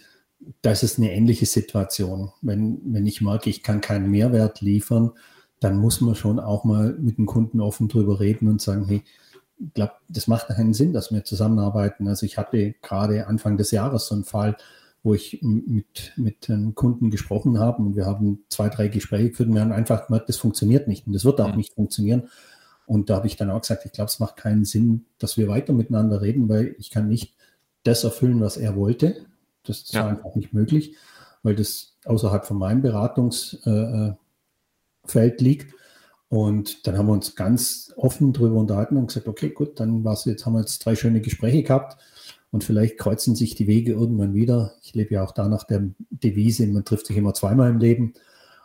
Speaker 2: das ist eine ähnliche Situation. Wenn, wenn ich merke, ich kann keinen Mehrwert liefern, dann muss man schon auch mal mit dem Kunden offen drüber reden und sagen, hey, ich glaube, das macht keinen Sinn, dass wir zusammenarbeiten. Also ich hatte gerade Anfang des Jahres so einen Fall, wo ich mit, mit einem Kunden gesprochen habe und wir haben zwei, drei Gespräche geführt und wir haben einfach gemerkt, das funktioniert nicht und das wird auch mhm. nicht funktionieren. Und da habe ich dann auch gesagt, ich glaube, es macht keinen Sinn, dass wir weiter miteinander reden, weil ich kann nicht das erfüllen, was er wollte. Das ist ja. einfach nicht möglich, weil das außerhalb von meinem Beratungsfeld äh, liegt. Und dann haben wir uns ganz offen darüber unterhalten und gesagt, okay, gut, dann war's jetzt, haben wir jetzt drei schöne Gespräche gehabt und vielleicht kreuzen sich die Wege irgendwann wieder. Ich lebe ja auch da nach der Devise, man trifft sich immer zweimal im Leben.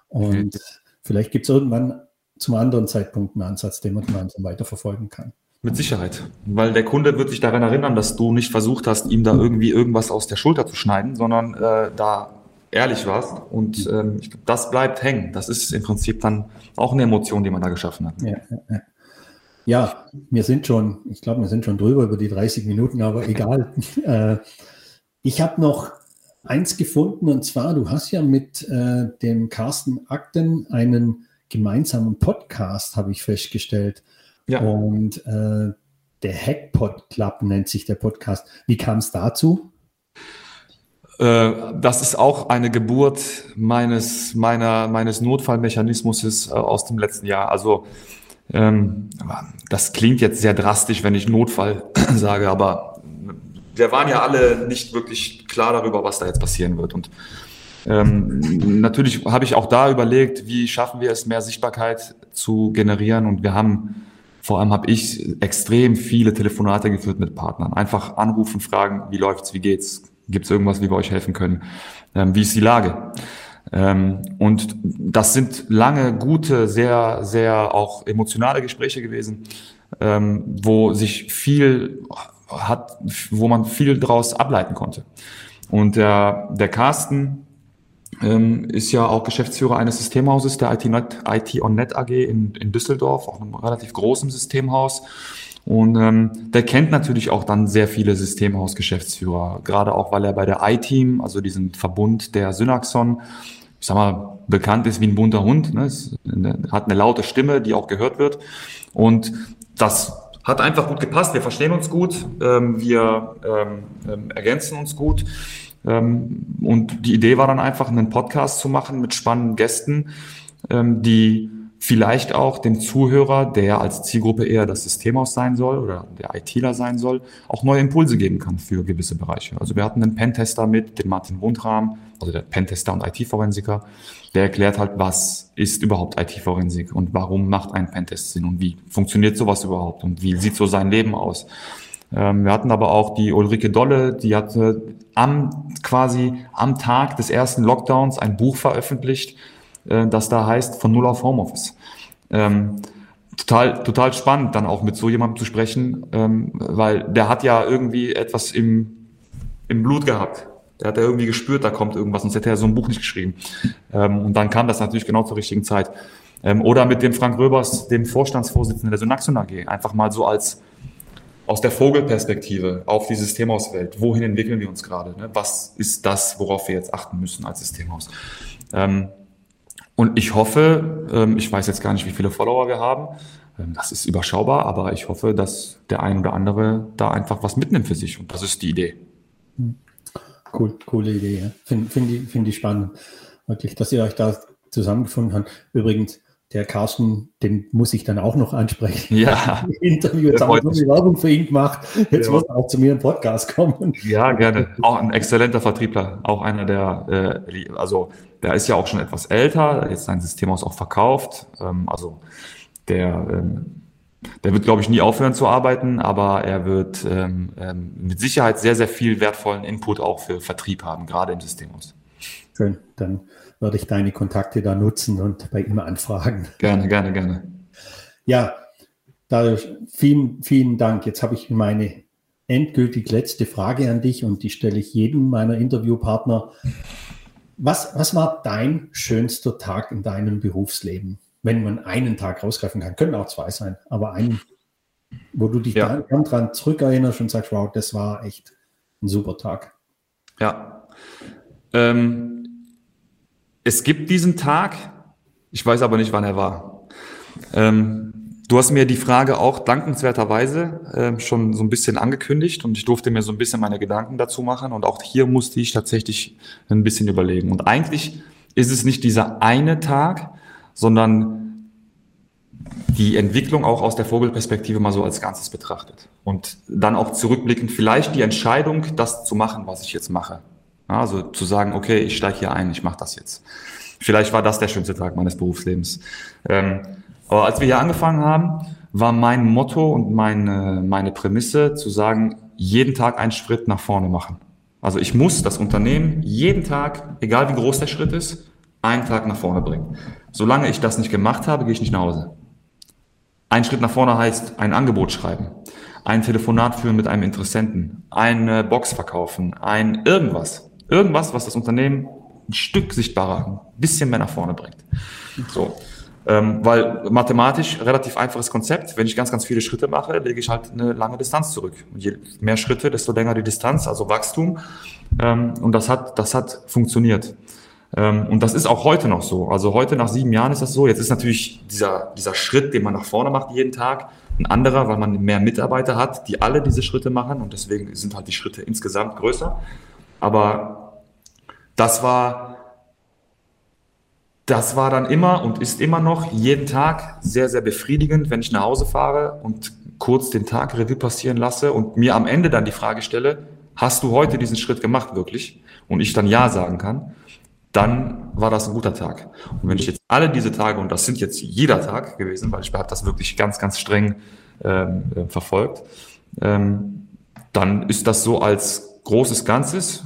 Speaker 2: Und mhm. vielleicht gibt es irgendwann zum anderen Zeitpunkt einen Ansatz, den man gemeinsam weiterverfolgen kann.
Speaker 3: Mit Sicherheit. Weil der Kunde wird sich daran erinnern, dass du nicht versucht hast, ihm da irgendwie irgendwas aus der Schulter zu schneiden, sondern äh, da ehrlich warst. Und ähm, ich glaube, das bleibt hängen. Das ist im Prinzip dann auch eine Emotion, die man da geschaffen hat.
Speaker 2: Ja, ja, ja. Ja, wir sind schon, ich glaube, wir sind schon drüber über die 30 Minuten, aber egal. äh, ich habe noch eins gefunden und zwar, du hast ja mit äh, dem Carsten Akten einen gemeinsamen Podcast, habe ich festgestellt. Ja. Und äh, der Hackpot Club nennt sich der Podcast. Wie kam es dazu?
Speaker 3: Äh, das ist auch eine Geburt meines, meiner, meines Notfallmechanismus äh, aus dem letzten Jahr. Also ähm, das klingt jetzt sehr drastisch, wenn ich Notfall sage, aber wir waren ja alle nicht wirklich klar darüber, was da jetzt passieren wird. Und ähm, natürlich habe ich auch da überlegt, wie schaffen wir es, mehr Sichtbarkeit zu generieren. Und wir haben, vor allem habe ich extrem viele Telefonate geführt mit Partnern. Einfach anrufen, fragen, wie läuft's, wie geht's, gibt es irgendwas, wie wir euch helfen können, ähm, wie ist die Lage. Ähm, und das sind lange, gute, sehr, sehr auch emotionale Gespräche gewesen, ähm, wo sich viel hat, wo man viel daraus ableiten konnte. Und der, der Carsten ähm, ist ja auch Geschäftsführer eines Systemhauses, der IT, Net, IT on Net AG in, in Düsseldorf, auch einem relativ großen Systemhaus. Und ähm, der kennt natürlich auch dann sehr viele Systemhausgeschäftsführer, gerade auch, weil er bei der iTeam, also diesem Verbund der Synaxon, ich sag mal, bekannt ist wie ein bunter Hund, ne? Es hat eine laute Stimme, die auch gehört wird. Und das hat einfach gut gepasst. Wir verstehen uns gut, ähm, wir ähm, ähm, ergänzen uns gut. Ähm, und die Idee war dann einfach, einen Podcast zu machen mit spannenden Gästen, ähm, die vielleicht auch dem Zuhörer, der als Zielgruppe eher das Systemhaus sein soll oder der ITler sein soll, auch neue Impulse geben kann für gewisse Bereiche. Also wir hatten einen Pentester mit, den Martin Wundram, also der Pentester und IT-Forensiker, der erklärt halt, was ist überhaupt IT-Forensik und warum macht ein Pentest Sinn und wie funktioniert sowas überhaupt und wie sieht so sein Leben aus. Ähm, wir hatten aber auch die Ulrike Dolle, die hatte am quasi am Tag des ersten Lockdowns ein Buch veröffentlicht, äh, das da heißt von Null auf Homeoffice. Ähm, total, total spannend, dann auch mit so jemandem zu sprechen, ähm, weil der hat ja irgendwie etwas im, im Blut gehabt. Der hat ja irgendwie gespürt, da kommt irgendwas, sonst hätte er so ein Buch nicht geschrieben. Ähm, und dann kam das natürlich genau zur richtigen Zeit. Ähm, oder mit dem Frank Röbers, dem Vorstandsvorsitzenden der Synaxon AG, einfach mal so als aus der Vogelperspektive auf die Systemhauswelt. Wohin entwickeln wir uns gerade? Ne? Was ist das, worauf wir jetzt achten müssen als Systemhaus? Ähm, und ich hoffe, ähm, ich weiß jetzt gar nicht, wie viele Follower wir haben. Ähm, das ist überschaubar, aber ich hoffe, dass der ein oder andere da einfach was mitnimmt für sich. Und das ist die Idee.
Speaker 2: Cool, coole Idee. Ja. Finde find ich, find ich spannend. Wirklich, dass ihr euch da zusammengefunden habt. Übrigens, der Carsten, den muss ich dann auch noch ansprechen.
Speaker 3: Ja.
Speaker 2: Interview, jetzt haben wir eine Werbung für ihn gemacht. Jetzt ja. muss er auch zu mir im Podcast kommen.
Speaker 3: Ja, gerne. Auch ein exzellenter Vertriebler. Auch einer der, äh, also der ist ja auch schon etwas älter, jetzt sein Systemhaus auch verkauft. Ähm, also der ähm, Der wird, glaube ich, nie aufhören zu arbeiten, aber er wird ähm, ähm, mit Sicherheit sehr, sehr viel wertvollen Input auch für Vertrieb haben, gerade im System aus.
Speaker 2: Schön, dann werde ich deine Kontakte da nutzen und bei ihm anfragen.
Speaker 3: Gerne, gerne, gerne.
Speaker 2: Ja, dadurch vielen, vielen Dank. Jetzt habe ich meine endgültig letzte Frage an dich und die stelle ich jedem meiner Interviewpartner. Was, was war dein schönster Tag in deinem Berufsleben? Wenn man einen Tag rausgreifen kann, können auch zwei sein, aber einen, wo du dich ja. dann dran zurückerinnerst und sagst, wow, das war echt ein super Tag.
Speaker 3: Ja. Ähm, es gibt diesen Tag, ich weiß aber nicht, wann er war. Ähm, Du hast mir die Frage auch dankenswerterweise äh, schon so ein bisschen angekündigt und ich durfte mir so ein bisschen meine Gedanken dazu machen und auch hier musste ich tatsächlich ein bisschen überlegen. Und eigentlich ist es nicht dieser eine Tag, sondern die Entwicklung auch aus der Vogelperspektive mal so als Ganzes betrachtet. Und dann auch zurückblickend vielleicht die Entscheidung, das zu machen, was ich jetzt mache. Also zu sagen, okay, ich steige hier ein, ich mache das jetzt. Vielleicht war das der schönste Tag meines Berufslebens. Ähm, aber als wir hier angefangen haben, war mein Motto und meine, meine Prämisse zu sagen, jeden Tag einen Schritt nach vorne machen. Also ich muss das Unternehmen jeden Tag, egal wie groß der Schritt ist, einen Tag nach vorne bringen. Solange ich das nicht gemacht habe, gehe ich nicht nach Hause. Ein Schritt nach vorne heißt ein Angebot schreiben, ein Telefonat führen mit einem Interessenten, eine Box verkaufen, ein irgendwas. Irgendwas, was das Unternehmen ein Stück sichtbarer, ein bisschen mehr nach vorne bringt. So. Ähm, weil mathematisch relativ einfaches Konzept. Wenn ich ganz, ganz viele Schritte mache, lege ich halt eine lange Distanz zurück. Und je mehr Schritte, desto länger die Distanz, also Wachstum. Ähm, und das hat, das hat funktioniert. Ähm, und das ist auch heute noch so. Also heute nach sieben Jahren ist das so. Jetzt ist natürlich dieser, dieser Schritt, den man nach vorne macht jeden Tag, ein anderer, weil man mehr Mitarbeiter hat, die alle diese Schritte machen. Und deswegen sind halt die Schritte insgesamt größer. Aber das war, das war dann immer und ist immer noch jeden Tag sehr, sehr befriedigend, wenn ich nach Hause fahre und kurz den Tag Revue passieren lasse und mir am Ende dann die Frage stelle, hast du heute diesen Schritt gemacht wirklich? Und ich dann Ja sagen kann, dann war das ein guter Tag. Und wenn ich jetzt alle diese Tage, und das sind jetzt jeder Tag gewesen, weil ich habe das wirklich ganz, ganz streng ähm, äh, verfolgt, ähm, dann ist das so als großes Ganzes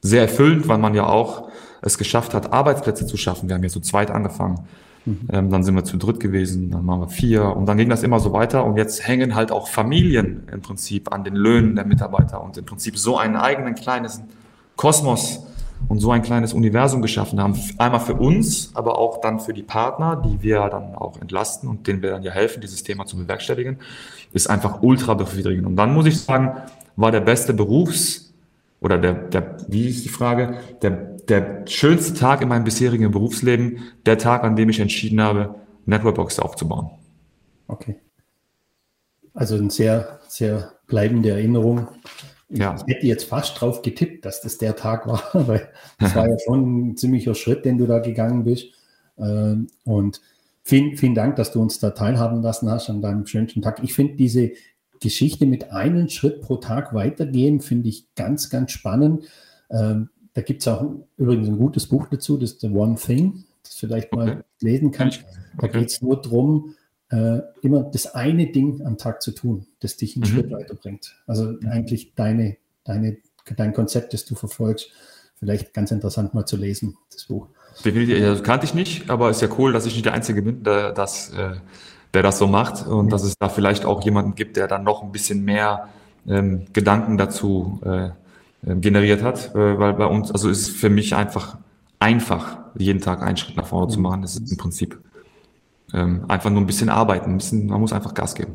Speaker 3: sehr erfüllend, weil man ja auch es geschafft hat, Arbeitsplätze zu schaffen. Wir haben ja zu zweit angefangen. Mhm. Ähm, dann sind wir zu dritt gewesen, dann waren wir vier und dann ging das immer so weiter und jetzt hängen halt auch Familien im Prinzip an den Löhnen der Mitarbeiter und im Prinzip so einen eigenen kleines Kosmos und so ein kleines Universum geschaffen haben. Einmal für uns, aber auch dann für die Partner, die wir dann auch entlasten und denen wir dann ja helfen, dieses Thema zu bewerkstelligen, ist einfach ultra befriedigend. Und dann muss ich sagen, war der beste Berufs- oder der, der, wie ist die Frage, der der schönste Tag in meinem bisherigen Berufsleben, der Tag, an dem ich entschieden habe, Networkbox aufzubauen.
Speaker 2: Okay. Also eine sehr, sehr bleibende Erinnerung. Ja. Ich hätte jetzt fast drauf getippt, dass das der Tag war, weil das war ja schon ein ziemlicher Schritt, den du da gegangen bist. Ähm, und vielen, vielen Dank, dass du uns da teilhaben lassen hast an deinem schönsten Tag. Ich finde diese Geschichte mit einem Schritt pro Tag weitergehen, finde ich ganz, ganz spannend. Ähm, da gibt es auch übrigens ein gutes Buch dazu, das ist The One Thing, das vielleicht mal okay. lesen kannst. Da okay. geht es nur darum, äh, immer das eine Ding am Tag zu tun, das dich einen mhm. Schritt weiterbringt. Also mhm. eigentlich deine, deine, dein Konzept, das du verfolgst, vielleicht ganz interessant mal zu lesen, das Buch.
Speaker 3: Definitiv, das kannte ich nicht, aber ist ja cool, dass ich nicht der Einzige bin, der das, äh, der das so macht und ja. dass es da vielleicht auch jemanden gibt, der dann noch ein bisschen mehr ähm, Gedanken dazu äh, generiert hat, äh, weil bei uns, also ist für mich einfach einfach, jeden Tag einen Schritt nach vorne zu machen. Das ist im Prinzip ähm, einfach nur ein bisschen arbeiten, ein bisschen, man muss einfach Gas geben.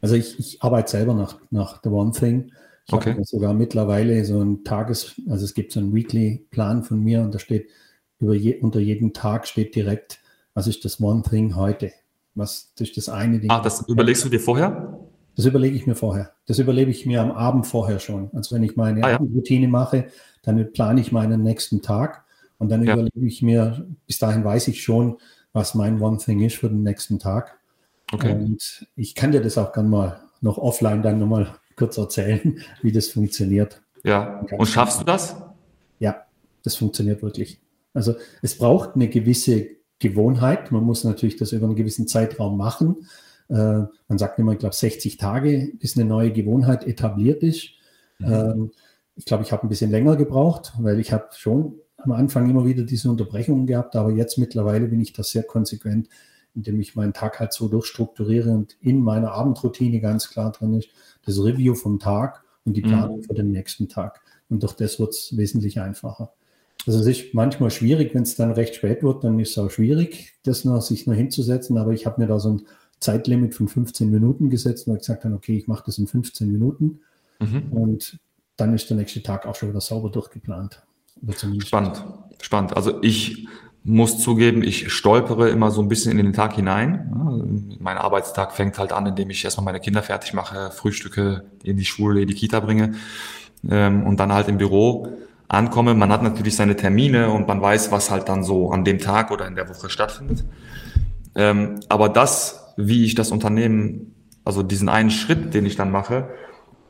Speaker 2: Also ich, ich arbeite selber nach, nach The One Thing. Ich okay. habe sogar mittlerweile so ein Tages, also es gibt so einen Weekly-Plan von mir und da steht über je, unter jedem Tag steht direkt, was ist das One Thing heute? Was ist das eine Ding?
Speaker 3: Ach, das überlegst du dir vorher?
Speaker 2: Das überlege ich mir vorher. Das überlege ich mir am Abend vorher schon. Also wenn ich meine ah, ja. Routine mache, dann plane ich meinen nächsten Tag und dann ja. überlege ich mir, bis dahin weiß ich schon, was mein One Thing ist für den nächsten Tag. Okay. Und ich kann dir das auch gerne mal noch offline dann nochmal kurz erzählen, wie das funktioniert.
Speaker 3: Ja. Und schaffst du das?
Speaker 2: Ja, das funktioniert wirklich. Also es braucht eine gewisse Gewohnheit. Man muss natürlich das über einen gewissen Zeitraum machen. Äh, man sagt immer, ich glaube, 60 Tage, bis eine neue Gewohnheit etabliert ist. Mhm. Ähm, ich glaube, ich habe ein bisschen länger gebraucht, weil ich habe schon am Anfang immer wieder diese Unterbrechungen gehabt, aber jetzt mittlerweile bin ich das sehr konsequent, indem ich meinen Tag halt so durchstrukturiere und in meiner Abendroutine ganz klar drin ist, das Review vom Tag und die mhm. Planung mhm. für den nächsten Tag. Und durch das wird es wesentlich einfacher. Also es ist manchmal schwierig, wenn es dann recht spät wird, dann ist es auch schwierig, das noch, sich noch hinzusetzen, aber ich habe mir da so ein Zeitlimit von 15 Minuten gesetzt und gesagt dann, okay, ich mache das in 15 Minuten mhm. und dann ist der nächste Tag auch schon wieder sauber durchgeplant.
Speaker 3: Spannend, spannend. Also ich muss zugeben, ich stolpere immer so ein bisschen in den Tag hinein. Mein Arbeitstag fängt halt an, indem ich erstmal meine Kinder fertig mache, Frühstücke in die Schule, in die Kita bringe ähm, und dann halt im Büro ankomme. Man hat natürlich seine Termine und man weiß, was halt dann so an dem Tag oder in der Woche stattfindet. Ähm, aber das, wie ich das Unternehmen, also diesen einen Schritt, den ich dann mache,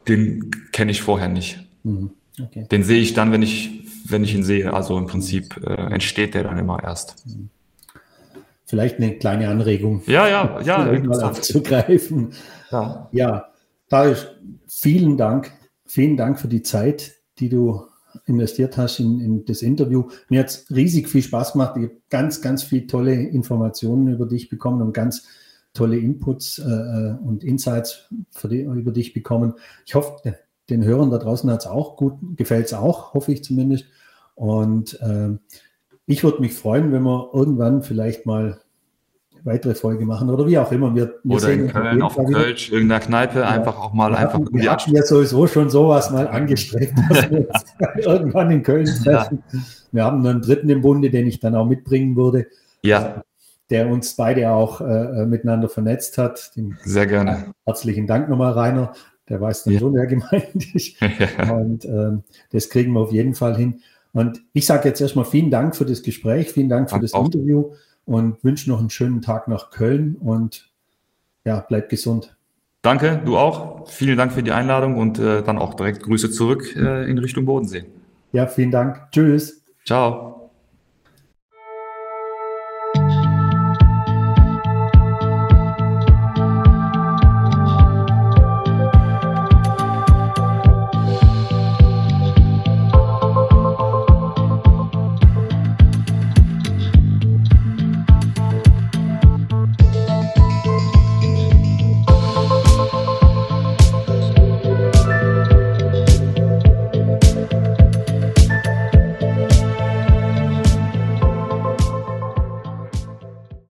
Speaker 3: den kenne ich vorher nicht. Mhm. Okay. Den sehe ich dann, wenn ich wenn ich ihn sehe. Also im Prinzip äh, entsteht der dann immer erst.
Speaker 2: Vielleicht eine kleine Anregung.
Speaker 3: Ja, ja, ja.
Speaker 2: Mal aufzugreifen. Ja. ja, Darius, vielen Dank. Vielen Dank für die Zeit, die du investiert hast in, in das Interview. Mir hat es riesig viel Spaß gemacht. Ich habe ganz, ganz viele tolle Informationen über dich bekommen und ganz tolle Inputs äh, äh und Insights die, über dich bekommen. Ich hoffe, den Hörern da draußen hat es auch gut, gefällt es auch, hoffe ich zumindest. Und äh, ich würde mich freuen, wenn wir irgendwann vielleicht mal weitere Folge machen oder wie auch immer. Wir,
Speaker 3: wir oder in Köln, auf Kölsch, irgendeiner Kneipe, ja. einfach auch mal einfach.
Speaker 2: Hatten, wir hatten ja sowieso schon sowas mal angestrebt, dass wir uns irgendwann in Köln treffen. Ja. Wir haben einen dritten im Bunde, den ich dann auch mitbringen würde.
Speaker 3: Ja.
Speaker 2: Der uns beide auch äh, äh miteinander vernetzt hat.
Speaker 3: Sehr gerne.
Speaker 2: Herzlichen Dank nochmal, Rainer. Der weiß dann ja. schon, wer gemeint ist. Und ähm, das kriegen wir auf jeden Fall hin. Und ich sage jetzt erstmal vielen Dank für das Gespräch, vielen Dank für Dank das auch. Interview und wünsche noch einen schönen Tag nach Köln und ja, bleib gesund.
Speaker 3: Danke, du auch. Vielen Dank für die Einladung und äh, dann auch direkt Grüße zurück äh, in Richtung Bodensee.
Speaker 2: Ja, vielen Dank. Tschüss.
Speaker 3: Ciao.